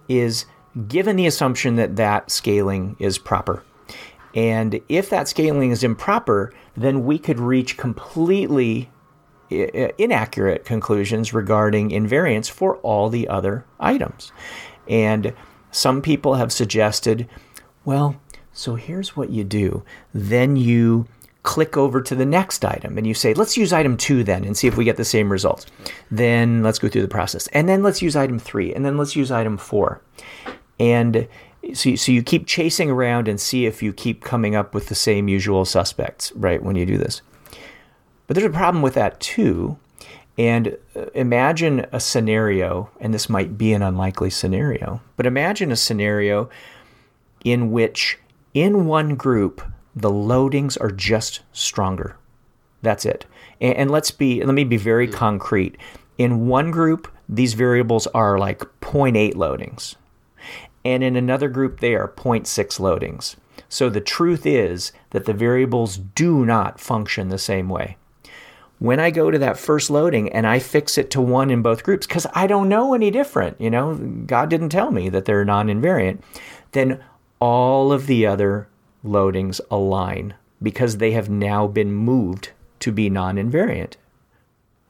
is given the assumption that that scaling is proper. And if that scaling is improper, then we could reach completely inaccurate conclusions regarding invariance for all the other items. And some people have suggested, well, so here's what you do. Then you click over to the next item and you say, let's use item two then and see if we get the same results. Then let's go through the process. And then let's use item three. And then let's use item four. And so, so you keep chasing around and see if you keep coming up with the same usual suspects, right, when you do this. But there's a problem with that too. And uh, imagine a scenario, and this might be an unlikely scenario, but imagine a scenario in which in one group the loadings are just stronger. That's it. And, and let's be let me be very concrete. In one group, these variables are like 0.8 loadings. And in another group, they are 0.6 loadings. So the truth is that the variables do not function the same way when I go to that first loading and I fix it to one in both groups, because I don't know any different, you know, God didn't tell me that they're non invariant, then all of the other loadings align because they have now been moved to be non invariant.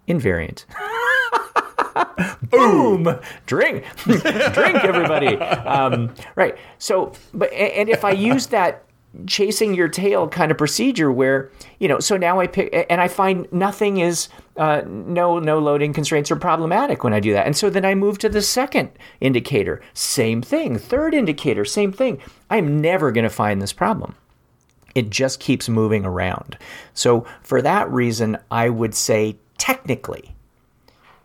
Invariant. Boom! Drink, drink, everybody. Um, right. So, but and if I use that chasing your tail kind of procedure where you know so now i pick and i find nothing is uh, no no loading constraints are problematic when i do that. And so then i move to the second indicator. Same thing. Third indicator. Same thing. I'm never going to find this problem. It just keeps moving around. So for that reason i would say technically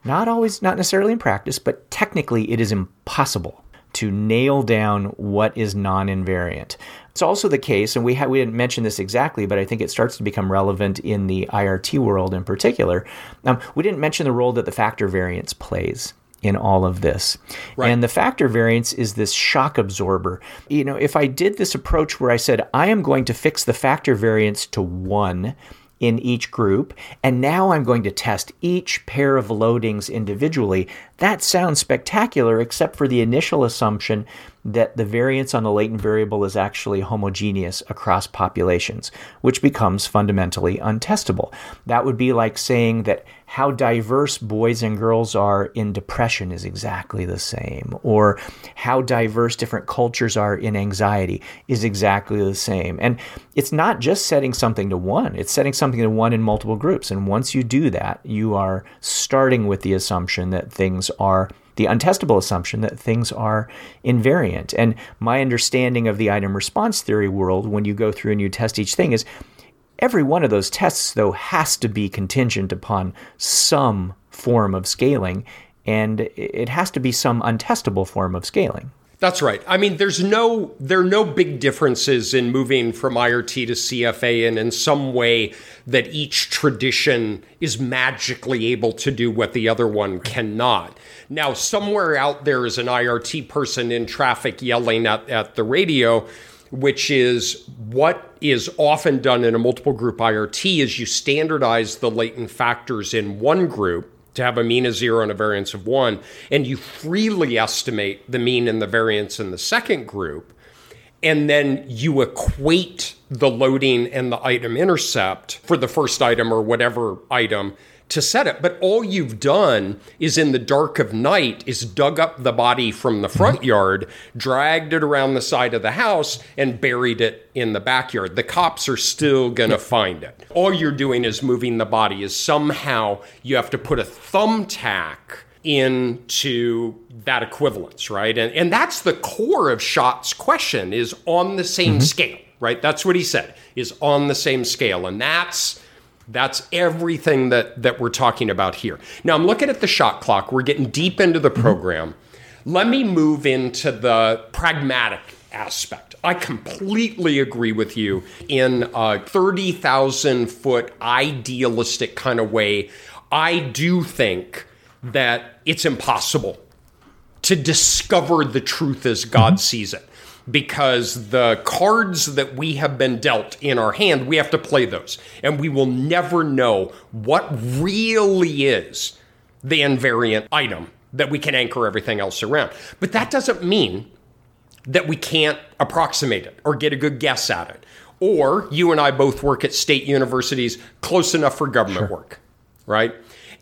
not always not necessarily in practice but technically it is impossible to nail down what is non-invariant. It's also the case, and we ha- we didn't mention this exactly, but I think it starts to become relevant in the IRT world in particular. Um, we didn't mention the role that the factor variance plays in all of this. Right. And the factor variance is this shock absorber. You know, if I did this approach where I said, I am going to fix the factor variance to one in each group, and now I'm going to test each pair of loadings individually. That sounds spectacular, except for the initial assumption that the variance on the latent variable is actually homogeneous across populations, which becomes fundamentally untestable. That would be like saying that how diverse boys and girls are in depression is exactly the same, or how diverse different cultures are in anxiety is exactly the same. And it's not just setting something to one, it's setting something to one in multiple groups. And once you do that, you are starting with the assumption that things are the untestable assumption that things are invariant. And my understanding of the item response theory world, when you go through and you test each thing, is every one of those tests, though, has to be contingent upon some form of scaling, and it has to be some untestable form of scaling. That's right. I mean, there's no there are no big differences in moving from IRT to CFA, and in some way that each tradition is magically able to do what the other one cannot. Now, somewhere out there is an IRT person in traffic yelling at, at the radio. Which is what is often done in a multiple group IRT is you standardize the latent factors in one group to have a mean of zero and a variance of one, and you freely estimate the mean and the variance in the second group, and then you equate the loading and the item intercept for the first item or whatever item to set it. But all you've done is in the dark of night is dug up the body from the front mm-hmm. yard, dragged it around the side of the house, and buried it in the backyard. The cops are still going to find it. All you're doing is moving the body is somehow you have to put a thumbtack into that equivalence, right? And and that's the core of Schott's question is on the same mm-hmm. scale, right? That's what he said, is on the same scale. And that's that's everything that, that we're talking about here. Now, I'm looking at the shot clock. We're getting deep into the program. Mm-hmm. Let me move into the pragmatic aspect. I completely agree with you in a 30,000 foot idealistic kind of way. I do think that it's impossible to discover the truth as God mm-hmm. sees it because the cards that we have been dealt in our hand, we have to play those. And we will never know what really is the invariant item that we can anchor everything else around. But that doesn't mean that we can't approximate it or get a good guess at it. Or you and I both work at state universities close enough for government sure. work, right?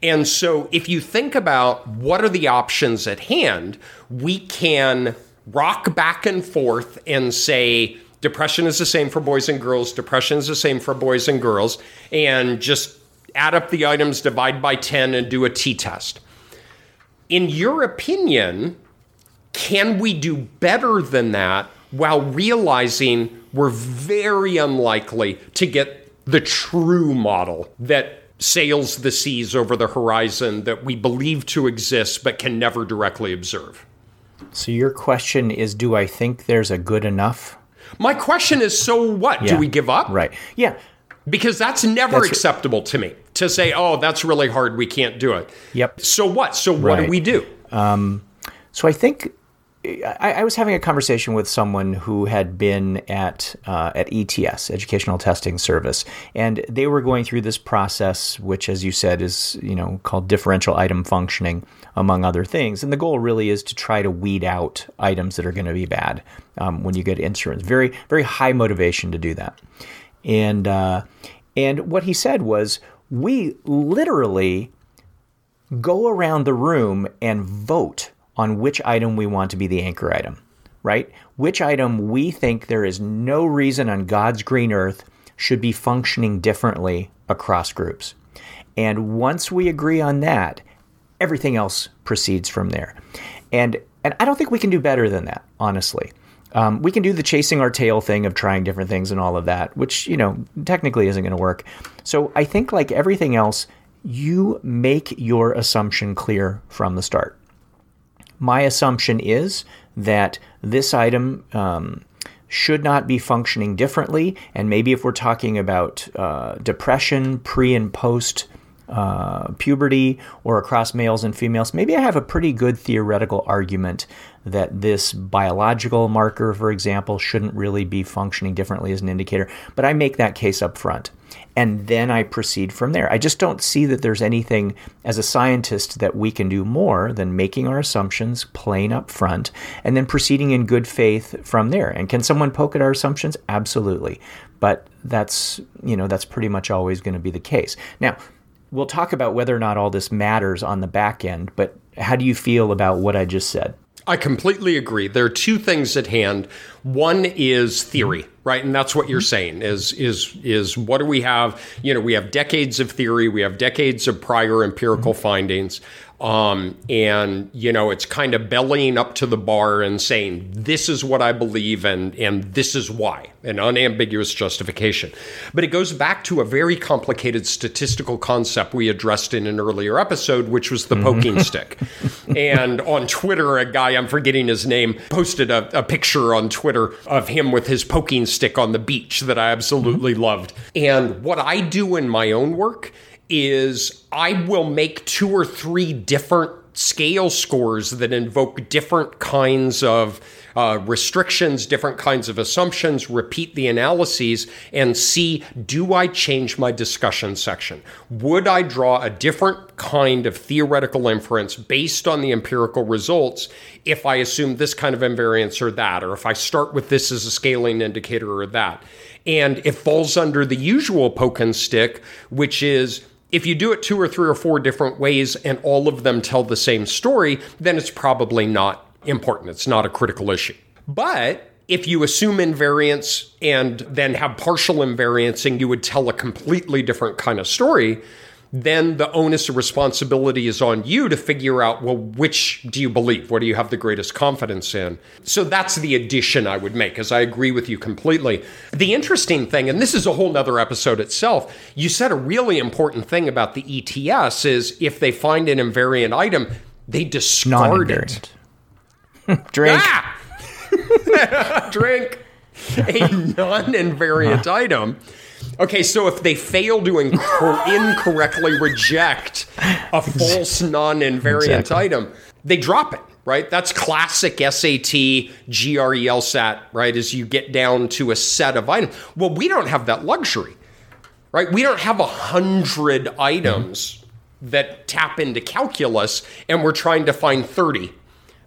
And so if you think about what are the options at hand, we can rock back and forth and say depression is the same for boys and girls, depression is the same for boys and girls, and just add up the items, divide by 10, and do a t test. In your opinion, can we do better than that while realizing we're very unlikely to get the true model that sails the seas over the horizon that we believe to exist but can never directly observe? So your question is do I think there's a good enough? My question is so what? Yeah. Do we give up? Right. Yeah. Because that's never that's acceptable to me to say, oh, that's really hard. We can't do it. Yep. So what? So what right. do we do? Um, so I think I, I, was having a conversation with someone who had been at uh, at ETS, Educational Testing Service, and they were going through this process, which, as you said, is you know called differential item functioning, among other things. And the goal really is to try to weed out items that are going to be bad um, when you get instruments. Very very high motivation to do that. And uh, and what he said was, we literally go around the room and vote on which item we want to be the anchor item, right? Which item we think there is no reason on God's green earth should be functioning differently across groups. And once we agree on that, everything else proceeds from there. And and I don't think we can do better than that, honestly. Um, we can do the chasing our tail thing of trying different things and all of that, which you know technically isn't going to work. So I think like everything else, you make your assumption clear from the start my assumption is that this item um, should not be functioning differently. And maybe if we're talking about uh, depression pre and post uh, puberty or across males and females, maybe I have a pretty good theoretical argument that this biological marker, for example, shouldn't really be functioning differently as an indicator. But I make that case up front and then I proceed from there. I just don't see that there's anything as a scientist that we can do more than making our assumptions plain up front and then proceeding in good faith from there. And can someone poke at our assumptions? Absolutely. But that's, you know, that's pretty much always going to be the case. Now, we'll talk about whether or not all this matters on the back end, but how do you feel about what I just said? I completely agree. There are two things at hand. One is theory, right? And that's what you're saying is is is what do we have? You know, we have decades of theory, we have decades of prior empirical findings. Um, and you know, it's kind of bellying up to the bar and saying, "This is what I believe, and and this is why," an unambiguous justification. But it goes back to a very complicated statistical concept we addressed in an earlier episode, which was the mm-hmm. poking stick. And on Twitter, a guy I'm forgetting his name posted a, a, picture on Twitter of him with his poking stick on the beach that I absolutely mm-hmm. loved. And what I do in my own work is I will make two or three different scale scores that invoke different kinds of uh, restrictions, different kinds of assumptions, repeat the analyses, and see do I change my discussion section? Would I draw a different kind of theoretical inference based on the empirical results if I assume this kind of invariance or that, or if I start with this as a scaling indicator or that? And it falls under the usual poke and stick, which is if you do it two or three or four different ways and all of them tell the same story, then it's probably not important. It's not a critical issue. But if you assume invariance and then have partial invariancing, you would tell a completely different kind of story then the onus of responsibility is on you to figure out well which do you believe? What do you have the greatest confidence in? So that's the addition i would make as i agree with you completely. The interesting thing and this is a whole nother episode itself you said a really important thing about the ets is if they find an invariant item they discard it. Drink. Ah! drink a non-invariant item Okay, so if they fail to incorrectly reject a false non-invariant exactly. item, they drop it, right? That's classic SAT, GRE, LSAT, right? As you get down to a set of items. Well, we don't have that luxury, right? We don't have a hundred items mm-hmm. that tap into calculus, and we're trying to find 30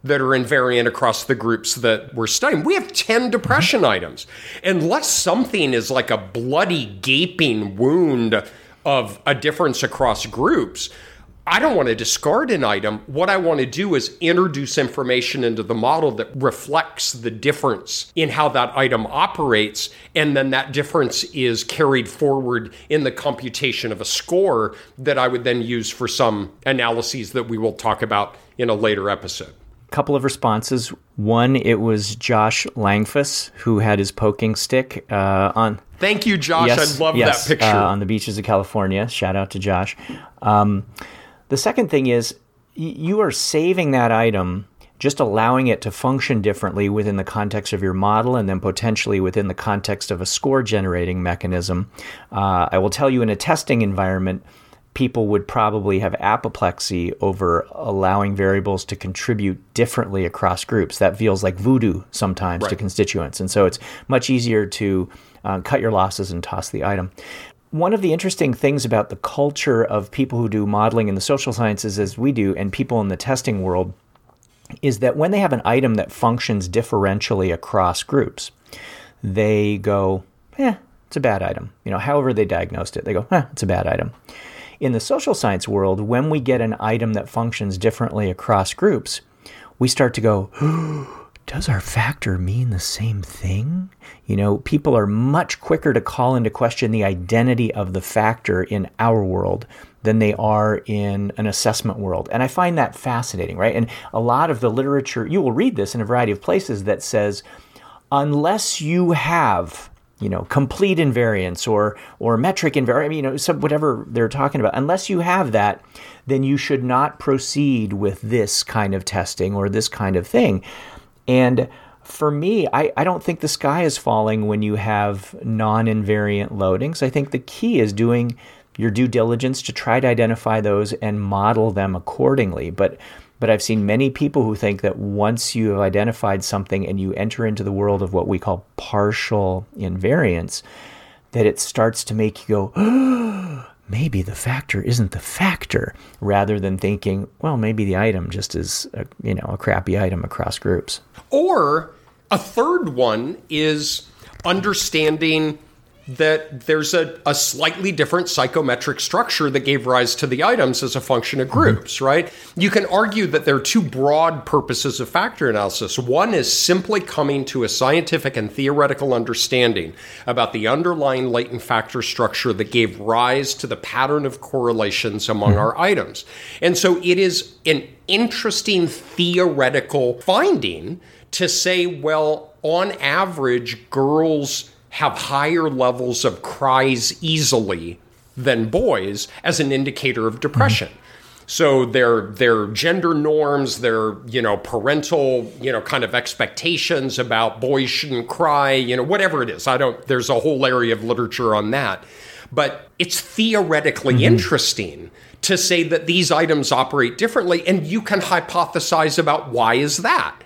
that are invariant across the groups that we're studying. We have 10 depression mm-hmm. items. Unless something is like a bloody, gaping wound of a difference across groups, I don't want to discard an item. What I want to do is introduce information into the model that reflects the difference in how that item operates. And then that difference is carried forward in the computation of a score that I would then use for some analyses that we will talk about in a later episode couple of responses. One, it was Josh Langfuss who had his poking stick uh, on. Thank you, Josh. Yes, I love yes, that picture. Uh, on the beaches of California. Shout out to Josh. Um, the second thing is y- you are saving that item, just allowing it to function differently within the context of your model and then potentially within the context of a score generating mechanism. Uh, I will tell you in a testing environment, people would probably have apoplexy over allowing variables to contribute differently across groups. That feels like voodoo sometimes right. to constituents. And so it's much easier to uh, cut your losses and toss the item. One of the interesting things about the culture of people who do modeling in the social sciences, as we do, and people in the testing world, is that when they have an item that functions differentially across groups, they go, eh, it's a bad item. You know, however they diagnosed it, they go, eh, it's a bad item. In the social science world, when we get an item that functions differently across groups, we start to go, does our factor mean the same thing? You know, people are much quicker to call into question the identity of the factor in our world than they are in an assessment world. And I find that fascinating, right? And a lot of the literature, you will read this in a variety of places that says, unless you have you know, complete invariance or or metric invariance, you know, some, whatever they're talking about. Unless you have that, then you should not proceed with this kind of testing or this kind of thing. And for me, I, I don't think the sky is falling when you have non-invariant loadings. I think the key is doing your due diligence to try to identify those and model them accordingly. But but I've seen many people who think that once you have identified something and you enter into the world of what we call partial invariance, that it starts to make you go, oh, maybe the factor isn't the factor, rather than thinking, well, maybe the item just is, a, you know, a crappy item across groups. Or a third one is understanding that there's a, a slightly different psychometric structure that gave rise to the items as a function of groups, mm-hmm. right? You can argue that there are two broad purposes of factor analysis. One is simply coming to a scientific and theoretical understanding about the underlying latent factor structure that gave rise to the pattern of correlations among mm-hmm. our items. And so it is an interesting theoretical finding to say, well, on average, girls have higher levels of cries easily than boys as an indicator of depression. Mm-hmm. So their their gender norms, their you know parental you know kind of expectations about boys shouldn't cry, you know whatever it is. I don't. There's a whole area of literature on that, but it's theoretically mm-hmm. interesting to say that these items operate differently, and you can hypothesize about why is that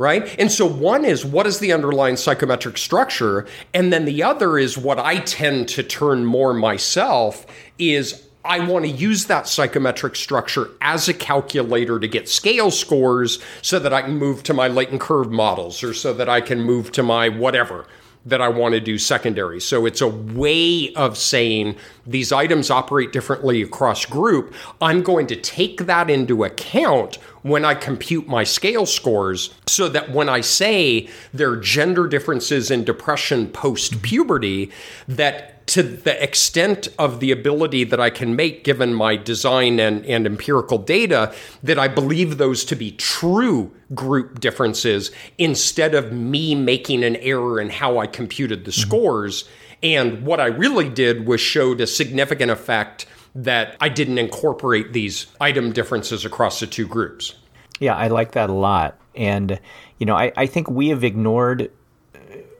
right? And so one is what is the underlying psychometric structure? And then the other is what I tend to turn more myself is I want to use that psychometric structure as a calculator to get scale scores so that I can move to my latent curve models or so that I can move to my whatever that I want to do secondary. So it's a way of saying these items operate differently across group. I'm going to take that into account when I compute my scale scores so that when I say there are gender differences in depression post puberty, that to the extent of the ability that I can make given my design and, and empirical data, that I believe those to be true group differences instead of me making an error in how I computed the mm-hmm. scores. And what I really did was showed a significant effect that I didn't incorporate these item differences across the two groups. Yeah, I like that a lot. And, you know, I, I think we have ignored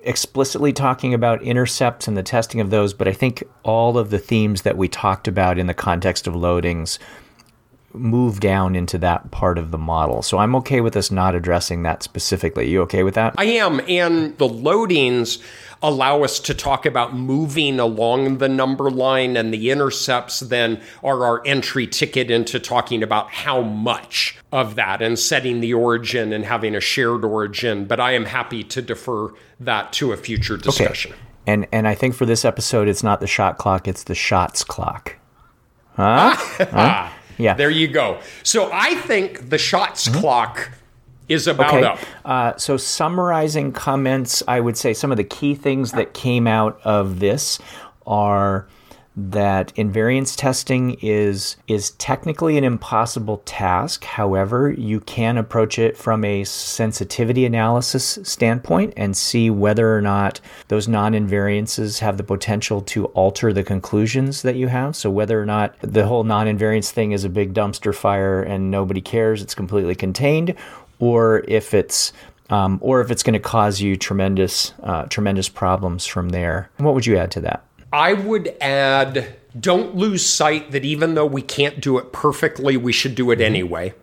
explicitly talking about intercepts and the testing of those, but I think all of the themes that we talked about in the context of loadings move down into that part of the model. So I'm okay with us not addressing that specifically. You okay with that? I am. And the loadings allow us to talk about moving along the number line, and the intercepts then are our entry ticket into talking about how much of that and setting the origin and having a shared origin. But I am happy to defer that to a future discussion. Okay. And and I think for this episode, it's not the shot clock; it's the shots clock. Huh? huh? Yeah. There you go. So I think the shots mm-hmm. clock is about okay. up. Uh, so, summarizing comments, I would say some of the key things that came out of this are that invariance testing is is technically an impossible task. However, you can approach it from a sensitivity analysis standpoint and see whether or not those non-invariances have the potential to alter the conclusions that you have. So whether or not the whole non-invariance thing is a big dumpster fire and nobody cares, it's completely contained, or if it's um, or if it's going to cause you tremendous uh, tremendous problems from there. What would you add to that? I would add don't lose sight that even though we can't do it perfectly, we should do it mm-hmm. anyway.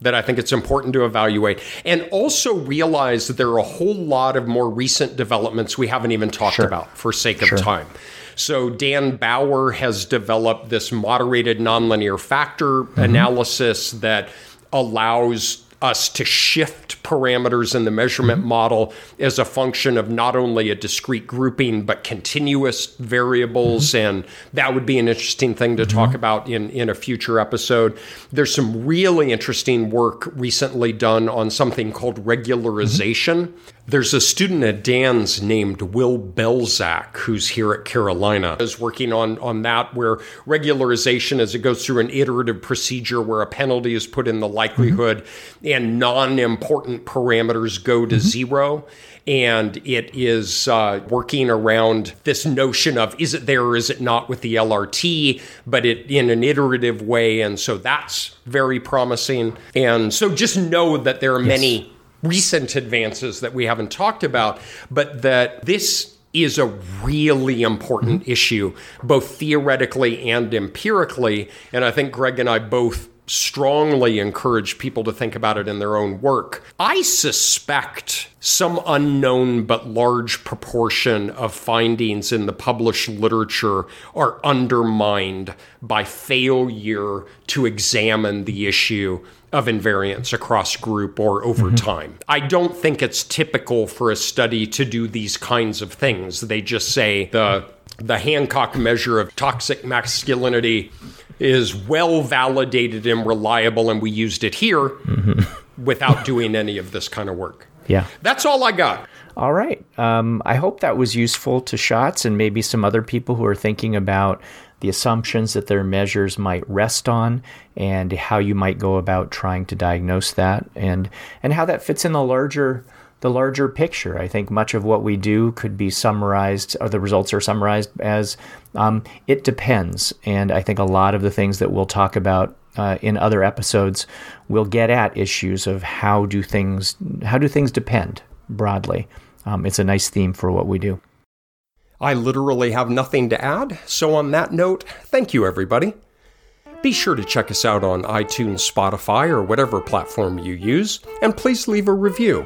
That I think it's important to evaluate. And also realize that there are a whole lot of more recent developments we haven't even talked sure. about for sake of sure. time. So Dan Bauer has developed this moderated nonlinear factor mm-hmm. analysis that allows us to shift parameters in the measurement mm-hmm. model as a function of not only a discrete grouping but continuous variables mm-hmm. and that would be an interesting thing to mm-hmm. talk about in, in a future episode there's some really interesting work recently done on something called regularization mm-hmm. There's a student at Dan's named Will Belzak, who's here at Carolina, is working on, on that, where regularization as it goes through an iterative procedure where a penalty is put in the likelihood mm-hmm. and non important parameters go to mm-hmm. zero. And it is uh, working around this notion of is it there or is it not with the LRT, but it in an iterative way. And so that's very promising. And so just know that there are yes. many recent advances that we haven't talked about, but that this is a really important mm-hmm. issue, both theoretically and empirically. And I think Greg and I both strongly encourage people to think about it in their own work. I suspect some unknown but large proportion of findings in the published literature are undermined by failure to examine the issue of invariance across group or over mm-hmm. time. I don't think it's typical for a study to do these kinds of things. They just say the the Hancock measure of toxic masculinity is well validated and reliable and we used it here mm-hmm. without doing any of this kind of work. Yeah. That's all I got. All right. Um, I hope that was useful to Shots and maybe some other people who are thinking about the assumptions that their measures might rest on and how you might go about trying to diagnose that and and how that fits in the larger the larger picture. I think much of what we do could be summarized, or the results are summarized as um, it depends. And I think a lot of the things that we'll talk about uh, in other episodes will get at issues of how do things how do things depend broadly. Um, it's a nice theme for what we do. I literally have nothing to add, so on that note, thank you everybody. Be sure to check us out on iTunes, Spotify, or whatever platform you use, and please leave a review.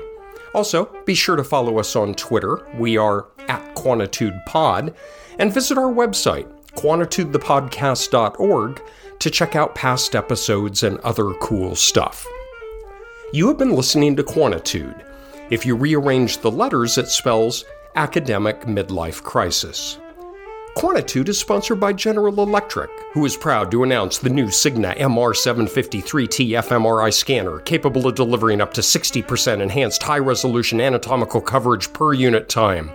Also, be sure to follow us on Twitter. We are at QuantitudePod. And visit our website, quantitudethepodcast.org, to check out past episodes and other cool stuff. You have been listening to Quantitude. If you rearrange the letters, it spells Academic Midlife Crisis. Quantitude is sponsored by General Electric, who is proud to announce the new Signa MR753T fMRI scanner, capable of delivering up to 60% enhanced high resolution anatomical coverage per unit time.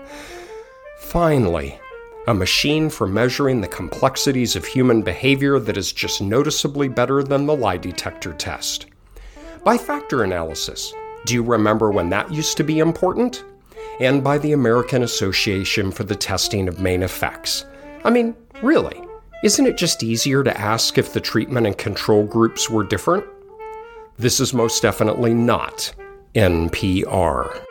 Finally, a machine for measuring the complexities of human behavior that is just noticeably better than the lie detector test. By factor analysis, do you remember when that used to be important? And by the American Association for the Testing of Main Effects I mean, really, isn't it just easier to ask if the treatment and control groups were different? This is most definitely not NPR.